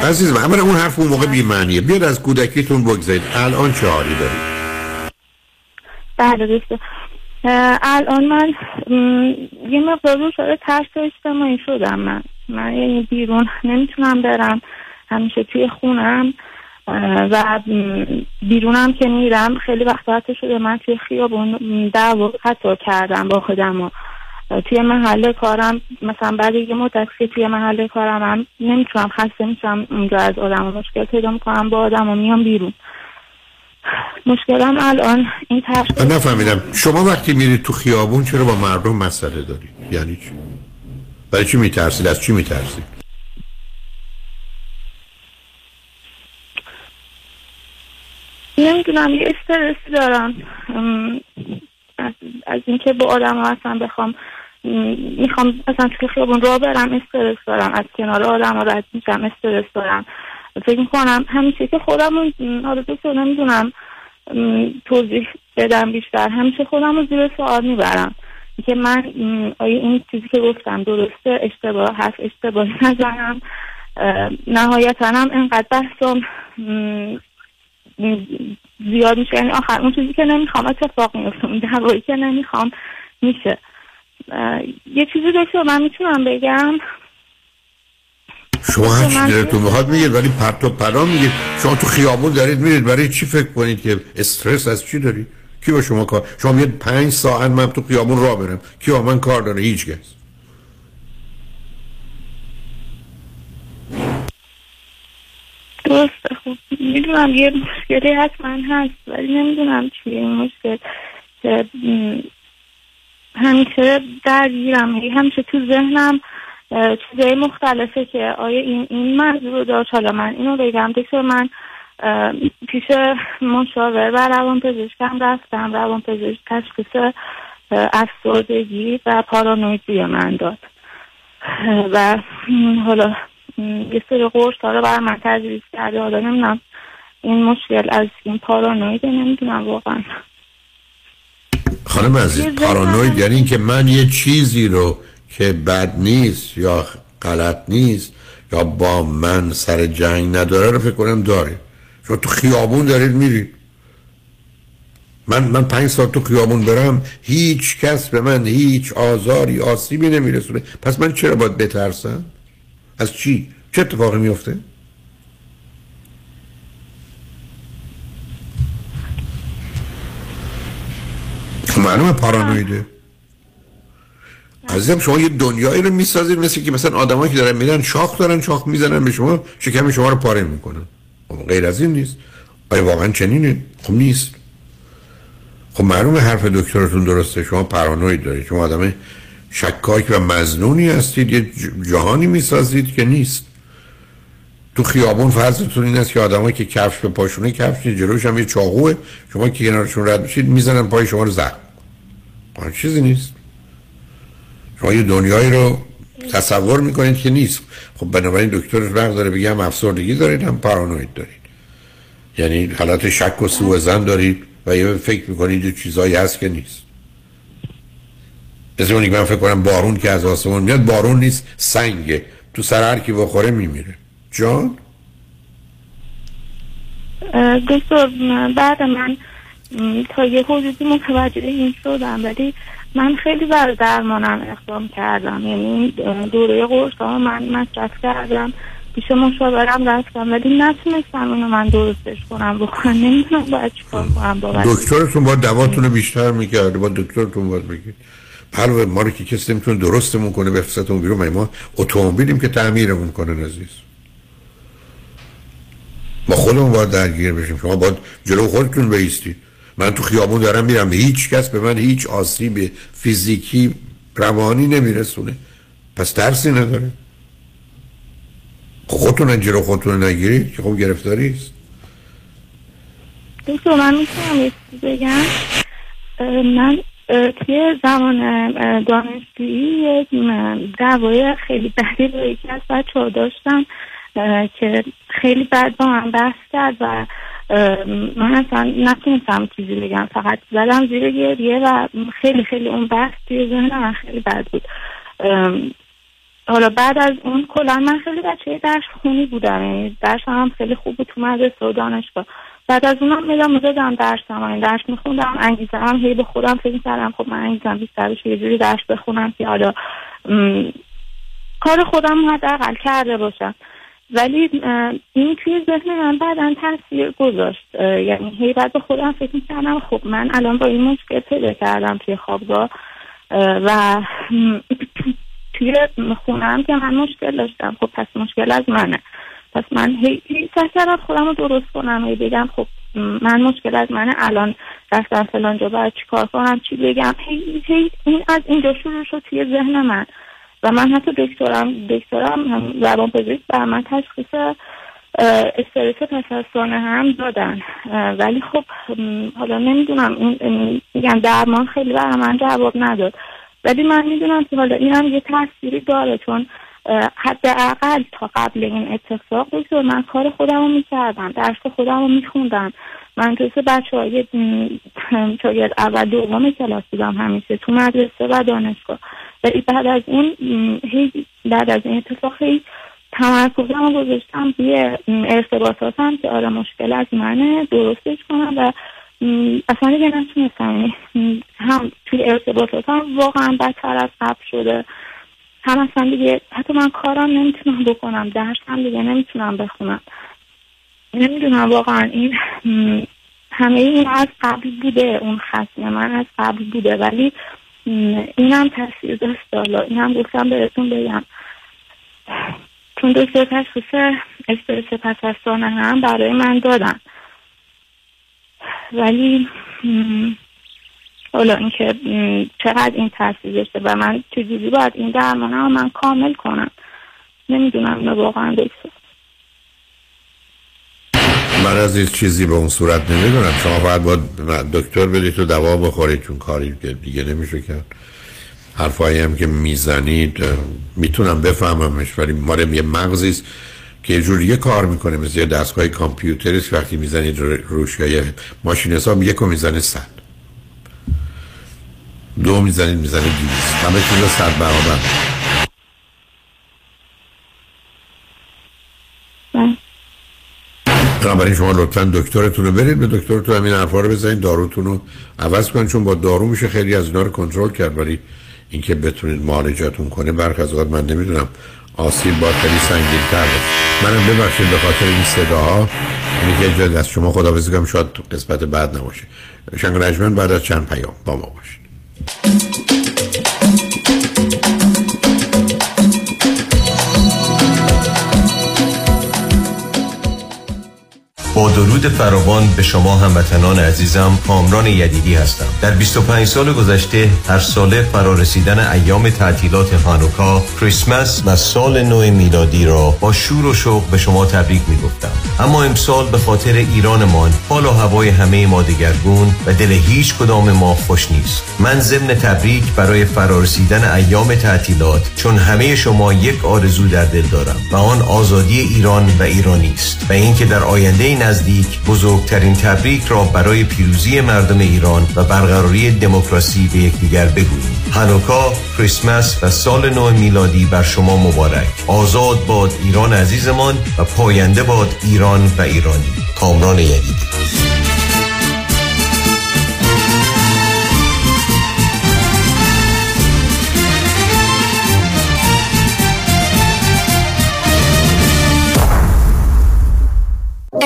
عزیزم اما اون حرف اون موقع بیمعنیه. بیاد از کودکیتون بگذارید. الان چه حالی دارید. بله دوسته اه، الان من یه مقدار رو شده ترس اجتماعی شدم من. من یعنی بیرون نمی‌تونم برم. همیشه توی خونم. و بیرونم که میرم خیلی وقت حتی شده من توی خیابون دعوا حتی کردم با خودم و توی محل کارم مثلا بعد یه مدت که توی محل کارم هم نمی‌تونم خسته میشم اونجا از آدم مشکل پیدا می‌کنم با آدم و میام بیرون. مشکلم الان این ترس نفهمیدم. شما وقتی میرید تو خیابون چرا با مردم مسئله دارید یعنی چی؟ برای چی میترسید از چی میترسید نمی‌دونم یه استرسی دارم. از, اینکه با آدم ها اصلا بخوام می‌خوام اصلا توی خیابون راه برم استرس دارم. از کنار آدم ها رد میشم استرس دارم. فکر می‌کنم همیشه که خودم حالا دکتر نمی‌دونم توضیح بدم بیشتر. همیشه خودم رو زیر سوال می‌برم. که من آیا این چیزی که گفتم درسته؟ اشتباه هست اشتباهی نزنم. نهایتا هم انقدر بحثم زیاد میشه یعنی آخر اون چیزی که نمی‌خوام اتفاق میفته. اون دعوایی که نمی‌خوام میشه. یه چیزی دکتر من می‌تونم بگم؟ شما هر چی دلتون می‌خواد میگید ولی پرت و پلا میگید. شما تو خیابون دارید میرید برای چی فکر کنید که استرس از چی داری؟ کی با شما کار؟ شما میگید پنج ساعت من تو خیابون راه برم. کی با من کار داره؟ هیچ کس. درسته خب می‌دونم یه مشکلی حتما هست ولی نمی‌دونم چیه این مشکل. که همیشه درگیرم یعنی همیشه تو ذهنم چیزای مختلفه که آیا این این رو داشت. حالا من اینو بگم دکتر من پیش مشاور و روان پزشکم رفتم. روان پزشک تشخیص افسردگی و پارانویدی من داد. و حالا یه سری قرص ها رو برای من تجویز کرده. حالا نمی‌دونم این مشکل از این پارانوید نمی‌دونم واقعا. خانم عزیز پارانوید یعنی اینکه من یه چیزی رو که بد نیست یا غلط نیست یا با من سر جنگ نداره رو فکر کنم داره. شما تو خیابون دارید میرید من من پنج سال تو خیابون برم هیچ کس به من هیچ آزاری آسیبی نمیرسونه. پس من چرا باید بترسم؟ از چی؟ چه اتفاقی میفته معلومه پارانویده. عزیزم شما یه دنیایی رو می‌سازید مثل که مثلا آدمایی که دارن میرن شاخ دارن شاخ می‌زنن به شما شکم شما رو پاره می‌کنن. خب غیر از این نیست. آیا واقعا چنینه؟ خب نیست. خب معلومه حرف دکترتون درسته شما پارانوید دارید. شما آدم شکاک و مزنونی هستید یه جهانی می‌سازید که نیست. تو خیابون فرضتون این است که آدمایی که کفش به پاشونه کفش جلوش هم یه چاقوه. شما که کنارشون رد میشید می‌زنن پای شما رو زخم. چیزی نیست. شما یه دنیایی رو تصور می‌کنید که نیست. خب بنابراین دکتر وقت داره بگه هم افسردگی دارید هم پارانوید دارید. یعنی حالت شک و سوء زن دارید و یه فکر می‌کنید چیزایی هست که نیست. مثل اونی که من فکر کنم بارون که از آسمون میاد بارون نیست سنگه تو سر هر کی بخوره میمیره. جان؟ دکتر بعد من تا یه حدودی متوجه این شدم ولی من خیلی بر درمانم اقدام کردم. یعنی دوره قرص ها من مصرف کردم پیش مشاورم رفتم ولی نتونستم اینو من درستش کنم بکنم نمی‌دونم باید چیکار کنم دکترتون با دواتون بیشتر می‌کرده با دکترتون باید بگید. حالا ما رو که کسی نمی‌تونه درستمون کنه بفرستتون بیرون مگه ما اتومبیلیم که تعمیرمون کنه عزیز. ما خودمون باید درگیر بشیم. شما باید جلو خودتون بیستید. من تو خیابون دارم میرم. هیچ کس به من هیچ آسیب فیزیکی روانی نمیرسونه. پس درسی نداره. خودتون جلو خودتون نگیرید که خب گرفتاری است. دکتر من می‌تونم بگم؟ من توی زمان دانشجویی دعوای خیلی بدی با یکی از بچه ها داشتم که خیلی بد با من بحث کرد و من اصلا نتونستم چیزی بگم فقط زدم زیر گریه و خیلی خیلی اون بحث توی ذهن من خیلی بد بود. حالا بعد از اون کلا من خیلی بچه درس خونی بودم یعنی درسم هم خیلی خوب بود تو مدرسه و دانشگاه. بعد از اونم ادامه دادم درسم یعنی درس میخوندم انگیزه هم هی به خودم فکر کردم خب من انگیزم بیشتر بشه یه جوری درس بخونم که حالا کار خودم حداقل کرده باشم. ولی این توی ذهن من بعدا تاثیر گذاشت. یعنی هی بعد به خودم فکر می‌کردم خب من الان با این مشکل پیدا کردم توی خوابگاه. اه، و توی خونه هم که من مشکل داشتم. خب پس مشکل از منه. پس من هی هی سعی کردم خودم رو درست کنم هی بگم خب من مشکل از منه الان رفتم فلان جا باید چی کار کنم چی بگم؟ هی هی این از اینجا شروع شد توی ذهن من. و من حتی دکترم دکترم زبان پزشک بر من تشخیص استرس پس از سانه هم دادن. ولی خب حالا نمی‌دونم میگم درمان خیلی برای من جواب نداد. ولی من می‌دونم که حالا این هم یه تاثیری داره چون حداقل تا قبل این اتفاق دکتر من کار خودم رو می‌کردم درس خودم رو میخوندم. من توی بچه های شاید اول دوم کلاس بودم همیشه تو مدرسه و دانشگاه. ولی بعد از اون بعد از این اتفاق هی تمرکزم رو گذاشتم روی ارتباطاتم که آره مشکل از منه درستش کنم و اصلا دیگه نتونستم. یعنی، هم توی ارتباطاتم واقعا بدتر از قبل شده. هم اصلا دیگه حتی من کارم نمی‌تونم بکنم درسم دیگه نمی‌تونم بخونم. نمی‌دونم واقعا این همه این از قبل بوده اون خصم من از قبل بوده ولی اینم تاثیر داشت حالا اینم گفتم بهتون بگم. چون دکتر تشخیص استرس پس از هم برای من دادن. ولی حالا اینکه چقدر این تاثیر و من چجوری باید این درمانه رو من کامل کنم. نمی‌دونم اینو واقعا دکتر من از این چیزی به اون صورت نمی‌دونم. شما باید با دکتر برید تو دوا بخورید چون کاری که دیگه نمیشه کرد. حرفایی هم که می‌زنید می‌تونم بفهممش ولی مال یه مغزیست که یه جوریه کار می‌کنه. مثل یه دستگاه کامپیوتری است وقتی می‌زنید رو- روش یه ماشین حساب یک می‌زنه صد. دو می‌زنید می‌زنه دیویست همه چیز صد برابر. بنابراین شما لطفا دکترتون رو برید به دکترتون همین حرفا رو بزنید داروتون رو عوض کنید چون با دارو میشه خیلی از اینا رو کنترل کرد ولی اینکه بتونید معالجتون کنه برخ از اوقات من نمی‌دونم آسیب با خیلی سنگین تر منم ببخشید به خاطر این صداها اینی که جد از شما خدا کنم شاید قسمت بعد نباشه. شنگ رجمن بعد از چند پیام با ما باشید. Thank you. درود فراوان به شما هموطنان عزیزم کامران یدیدی هستم. در 25 سال گذشته هر ساله فرارسیدن ایام تعطیلات هانوکا کریسمس و سال نو میلادی را با شور و شوق به شما تبریک می گفتم اما امسال به خاطر ایرانمان حال و هوای همه ما دگرگون و دل هیچ کدام ما خوش نیست. من ضمن تبریک برای فرارسیدن ایام تعطیلات چون همه شما یک آرزو در دل دارم و آن آزادی ایران و ایرانی است و اینکه در آینده نزدیک بزرگترین تبریک را برای پیروزی مردم ایران و برقراری دموکراسی به یکدیگر بگوییم. هانوکا کریسمس و سال نو میلادی بر شما مبارک. آزاد باد ایران عزیزمان و پاینده باد ایران و ایرانی. کامران یدیدی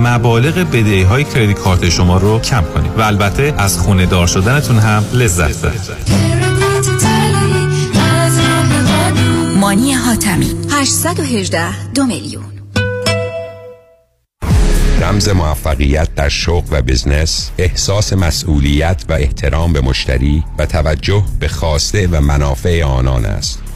مبالغ بدهی های کردیت کارت شما رو کم کنیم و البته از خونه دار شدنتون هم لذت ببرید. مانی حاتمی 818 دو میلیون. رمز موفقیت در شغل و بزنس احساس مسئولیت و احترام به مشتری و توجه به خواسته و منافع آنان است.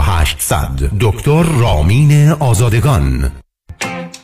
4800 دکتر رامین آزادگان.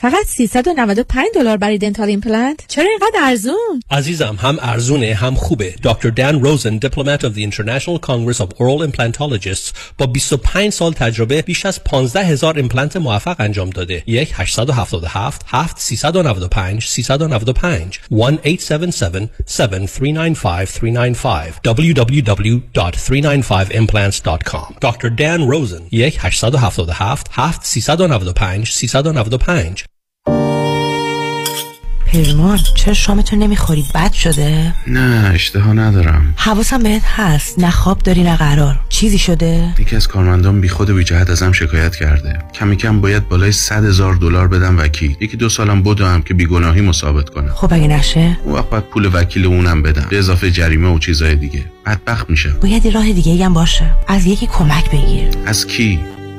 فقط 395 دلار برای dental implant؟ چرا اینقدر ارزون؟ عزیزم هم ارزونه هم خوبه. دکتر دان روزن Diplomate of the International Congress of Oral Implantologists با 25 سال تجربه بیش از 15 هزار ایمپلنت موفق انجام داده. یک 877 7 395 395 1 877 7395 395 www.395implants.com دکتر دان روزن یک 877 7 395 395 پیمان چرا شامتون نمی‌خوری؟ بد شده؟ نه اشتها ندارم. حواسم بهت هست. نه خواب داری نه قرار. چیزی شده؟ یکی از کارمندان بی خود بی جهت ازم شکایت کرده. کمی کم باید بالای 100 هزار دلار بدم وکیل. یکی دو سالم بدم که بیگناهی ثابت کنم. خب اگه نشه؟ اون وقت باید پول وکیل اونم بدم. به اضافه جریمه و چیزای دیگه. بدبخت میشه باید راه دیگه هم باشه. از یکی کمک بگیر. از کی؟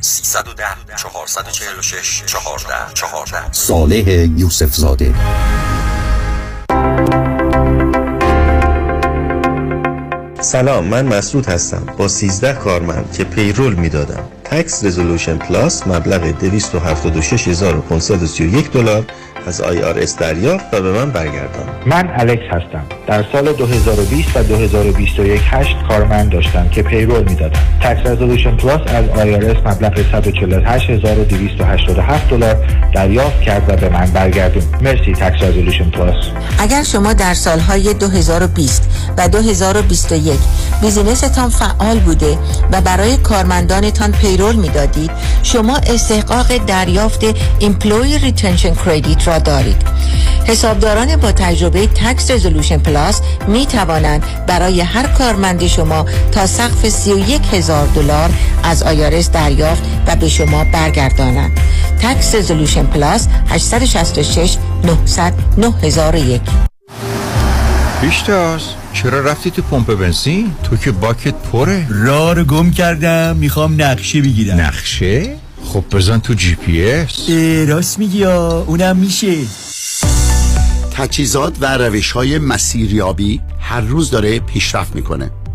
310 446 14 14 صالح یوسف زاده. سلام من مسعود هستم. با 13 کارمند که payroll می‌دادم. Tax Resolution Plus مبلغ 276531 دلار از IRS دریافت و به من برگردان. من الکس هستم. در سال 2020 و 2021 هشت کارمند داشتم که payroll می‌دادم. Tax Resolution Plus از IRS مبلغ 148287 دلار دریافت کرد و به من برگردون. مرسی Tax Resolution Plus اگر شما در سالهای 2020 و 2021 business تان فعال بوده و برای کارمندانتان payroll می‌دادید شما استحقاق دریافت Employee Retention Credit را دارید. حسابداران با تجربه Tax Resolution Plus می توانند برای هر کارمند شما تا سقف 31 هزار دلار از IRS دریافت و به شما برگردانند. Tax Resolution Plus 866 900 9001 پیشتاز چرا رفتی تو پمپ بنزین؟ تو که باکت پره. راه رو گم کردم می‌خوام نقشه بگیرم. نقشه؟ خب بزن تو جی پی اس. راست میگی اونم میشه. تجهیزات و روش های مسیریابی هر روز داره پیشرفت می‌کنه.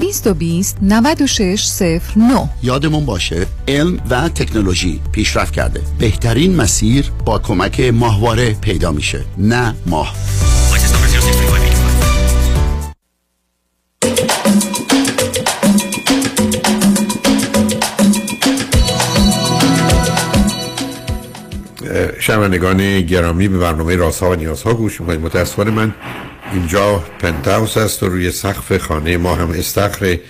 220 9609 یادمون باشه علم و تکنولوژی پیشرفت کرده. بهترین مسیر با کمک ماهواره پیدا میشه نه ماه. شنوندگان گرامی به برنامه رازها و نیازها گوش می‌کنید. متاسفانه من اینجا پنتاوس است و روی سقف خانه ما هم استخره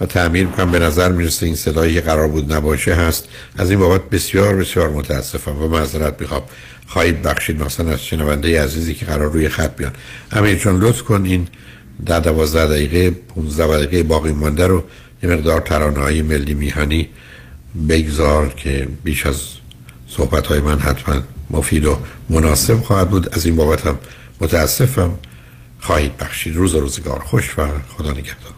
و تعمیر می‌کنم به نظر می‌رسه این صدایی قرار بود نباشه هست. از این بابت بسیار بسیار متاسفم و معذرت می‌خوام. خواهید بخشید. مثلا از شنونده عزیزی که قرار روی خط بیان. امیر چون لطف کن این در دوازده دقیقه 15 دقیقه باقی مانده رو یه مقدار ترانه های ملی میهنی بگذار که بیش از صحبت های من حتما مفید و مناسب خواهد بود. از این بابت هم متاسفم. خواهید بخشید. روز و روزگار. خوش و خدا نگهدار.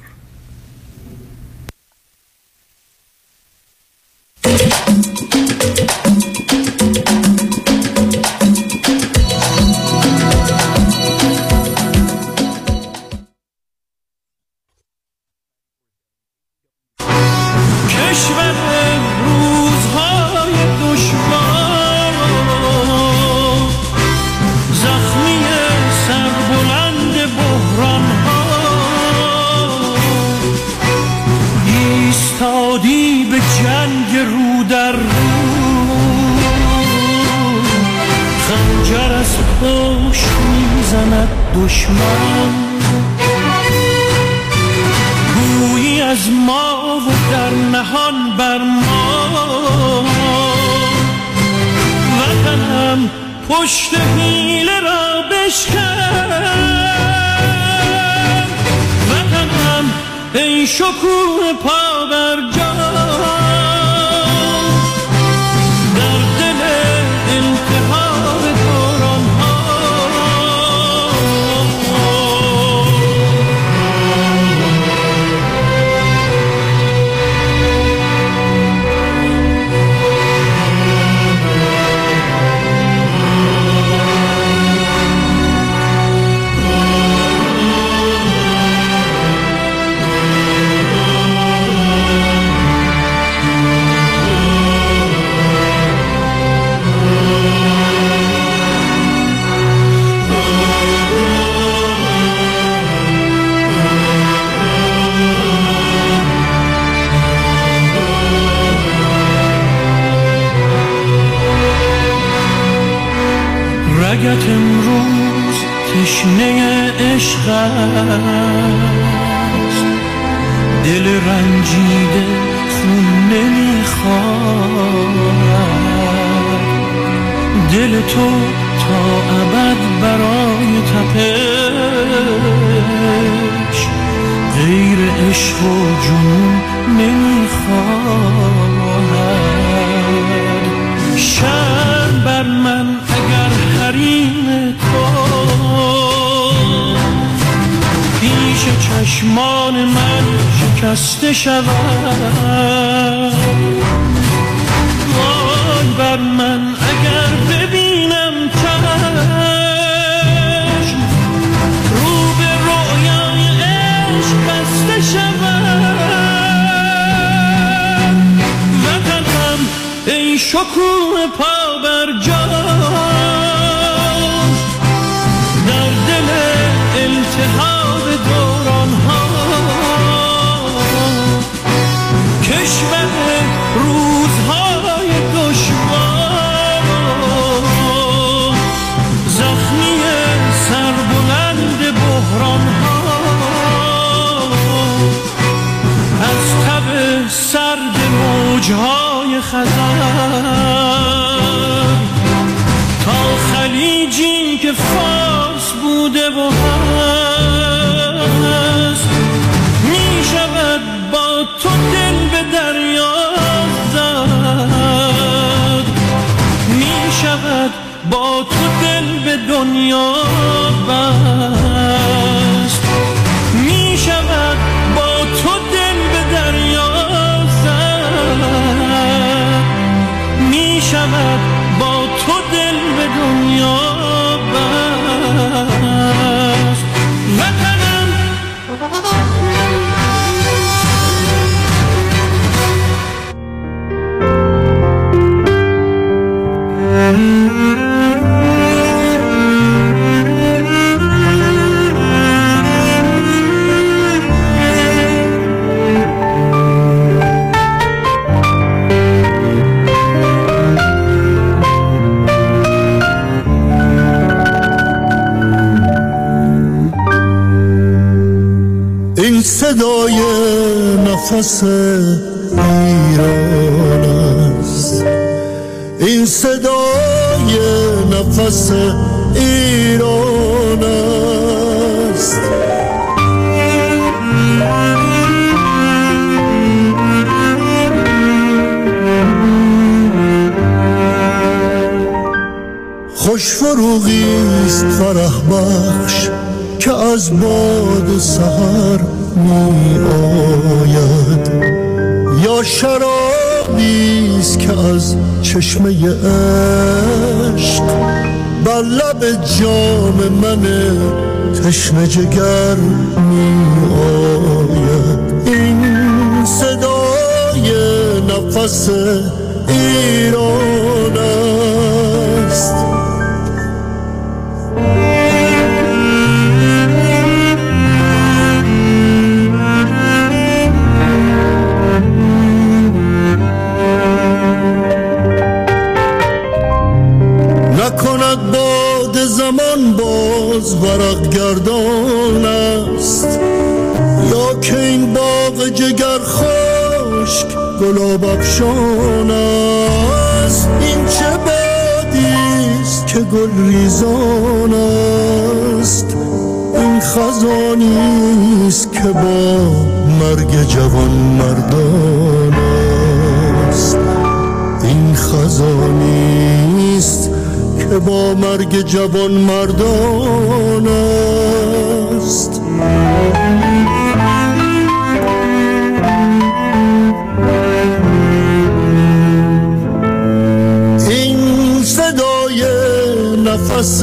ایران است. این صدای نفس ایران است. خوش فروغی است فرح بخش که از باد سهر می آید یا شرابی است که از چشمه عشق بر لب جام من تشنه جگر می آید این صدای نفس ایران است. ورق گردان است. یا که این باغ جگر خشک گلاب افشان است. این چه بادی است که گل ریزان است. این خزانی است که با مرگ جوان مردان است با مرگ جوان مردان است. این صدای نفس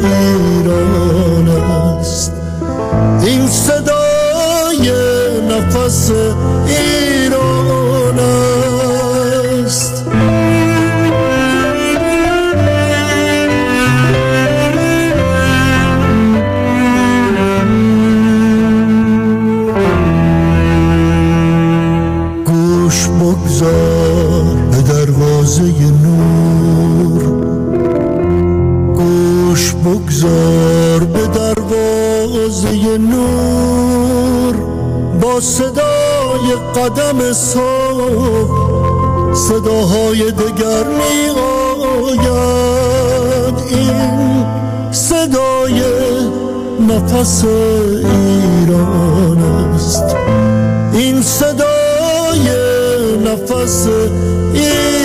ایران صبح صداهای دگر می آید این صدای نفس ایران است. این صدای نفس ایران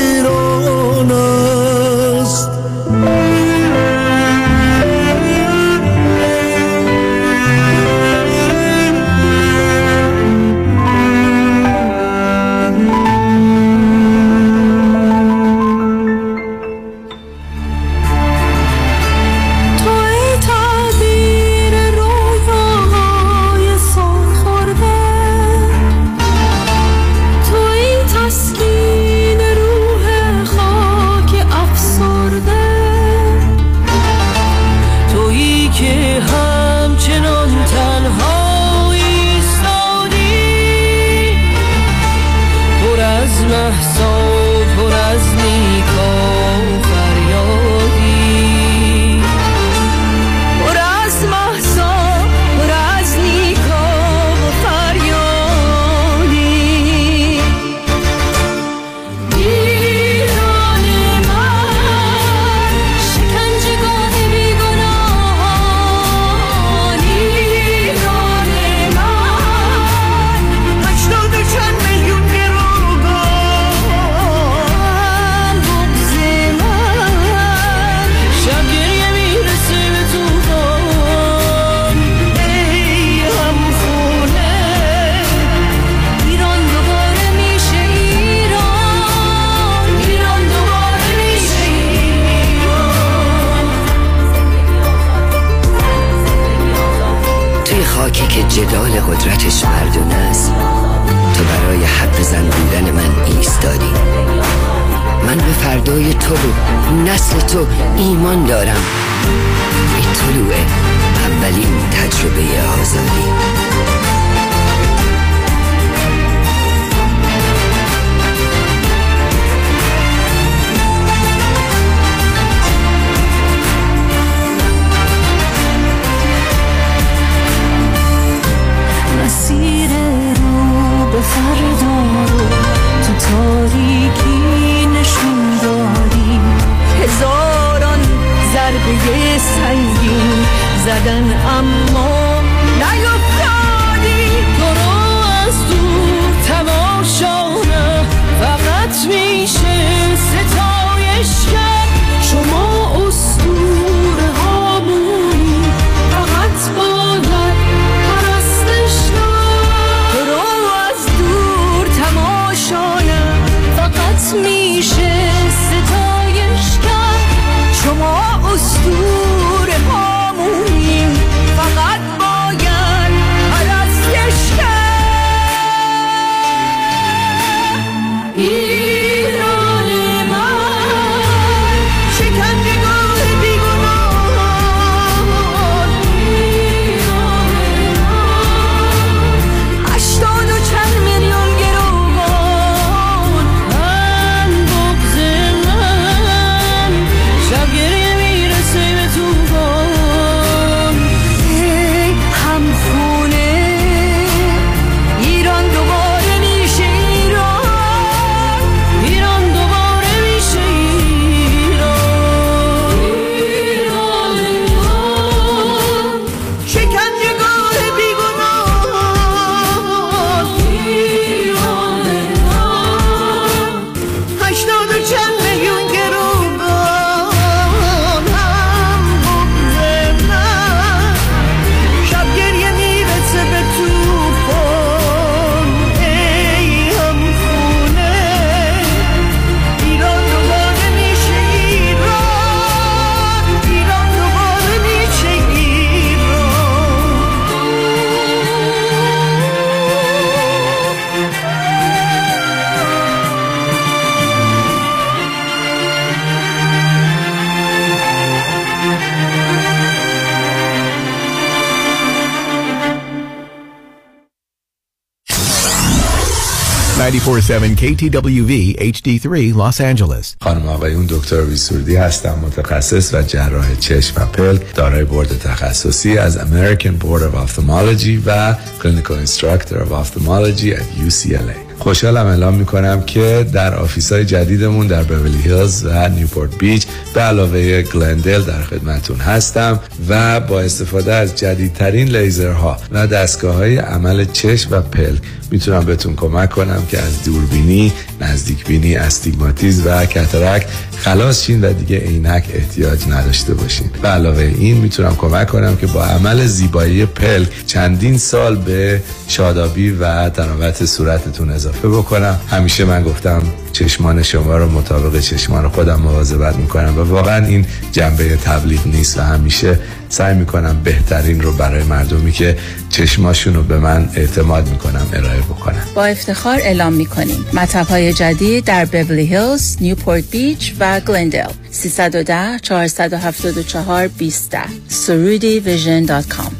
24/7 KTWV HD3 Los Angeles. خانم آقایون دکتر سرودی هستم متخصص و جراح چشم و پلک دارای بورد تخصصی از American Board of Ophthalmology و Clinical Instructor of Ophthalmology at UCLA خوشحالم اعلام می‌کنم که در office های جدیدمون در بورلی هیلز و نیوپورت بیچ به علاوه گلندل در خدمتون هستم. و با استفاده از جدیدترین لیزرها و دستگاه های عمل چشم و پلک می‌تونم بهتون کمک کنم که از دوربینی، نزدیک بینی، استیگماتیز و کترک خلاص شین و دیگه عینک احتیاج نداشته باشین. به علاوه این می‌تونم کمک کنم که با عمل زیبایی پلک چندین سال به شادابی و تناوت صورتتون اضافه بکنم. همیشه من گفتم چشمان شما رو مطابق چشمان خودم مواظبت می‌کنم و واقعا این جنبه تبلیغ نیست و همیشه سعی می‌کنم بهترین رو برای مردمی که چشماشون رو به من اعتماد می‌کنم ارائه بکنم. با افتخار اعلام می‌کنیم. مطب های جدید در بورلی هیلز، نیوپورت بیچ و گلندل 310 474 20 سرودی Vision dot com.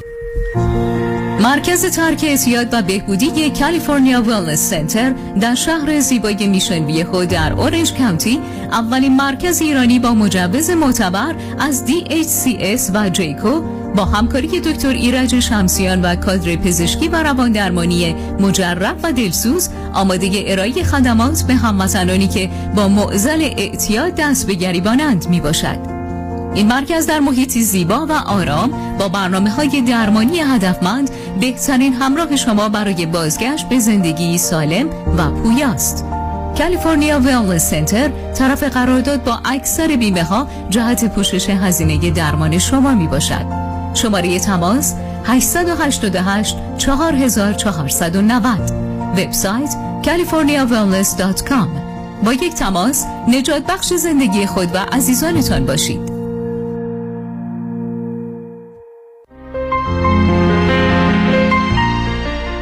مرکز ترک اعتیاد و بهبودی California Wellness Center در شهر زیبای میشن ویهو در اورنج کانتی اولین مرکز ایرانی با مجوز معتبر از DHCS و JCAHO با همکاری دکتر ایرج شمسیان و کادر پزشکی و روان درمانی مجرب و دلسوز آماده ارائه خدمات به هموطنانی که با معزل اعتیاد دست به گریبانند می باشد. این مرکز در محیطی زیبا و آرام با برنامه های درمانی هدفمند بهترین همراه شما برای بازگشت به زندگی سالم و پویاست. کالیفرنیا ویلنس سنتر طرف قرارداد با اکثر بیمه ها جهت پوشش هزینه درمان شما می باشد. شماره تماس 888 4490 وبسایت californiawellness.com با یک تماس نجات بخش زندگی خود و عزیزانتان باشید.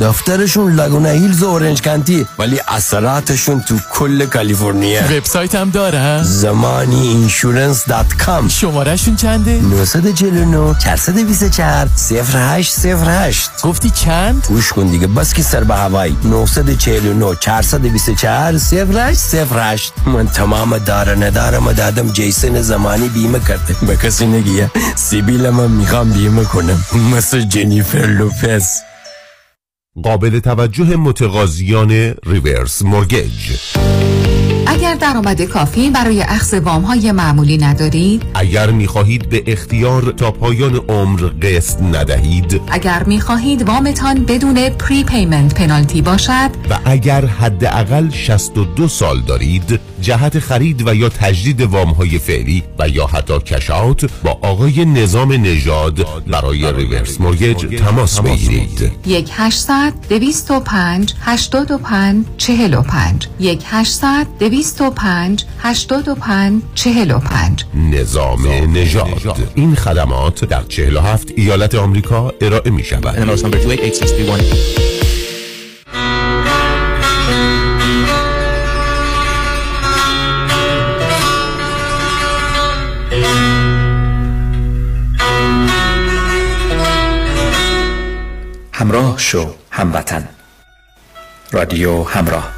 دفترشون لاگونا هیلز و اورنج کانتی ولی اثراتشون تو کل کالیفرنیا. وبسایت هم داره زمانی insurance dot com شمارهشون چنده؟ 949 424 0808 گفتی چند؟ گوش کن دیگه بس که سر به هوایی. 949 424 0808 من تمام داره ندارم دادم جیسن زمانی بیمه کرده. به کسی نگیه سیبیل من می‌خوام بیمه کنم. مثل جنیفر لوپز. قابل توجه متقاضیان ریورس مورگیج. اگر درآمد کافی برای اخذ وام های معمولی ندارید اگر می‌خواهید به اختیار تا پایان عمر قسط ندهید اگر می‌خواهید وامتان بدون prepayment penalty باشد و اگر حداقل 62 سال دارید جهت خرید و یا تجدید وام های فعلی و یا حتی cash out با آقای نظام نژاد برای reverse mortgage تماس بگیرید. 1800 205 85 45 1800 25 85 45 نظام نژاد. این خدمات در 47 ایالت آمریکا ارائه می شود همراه شو هموطن. رادیو همراه.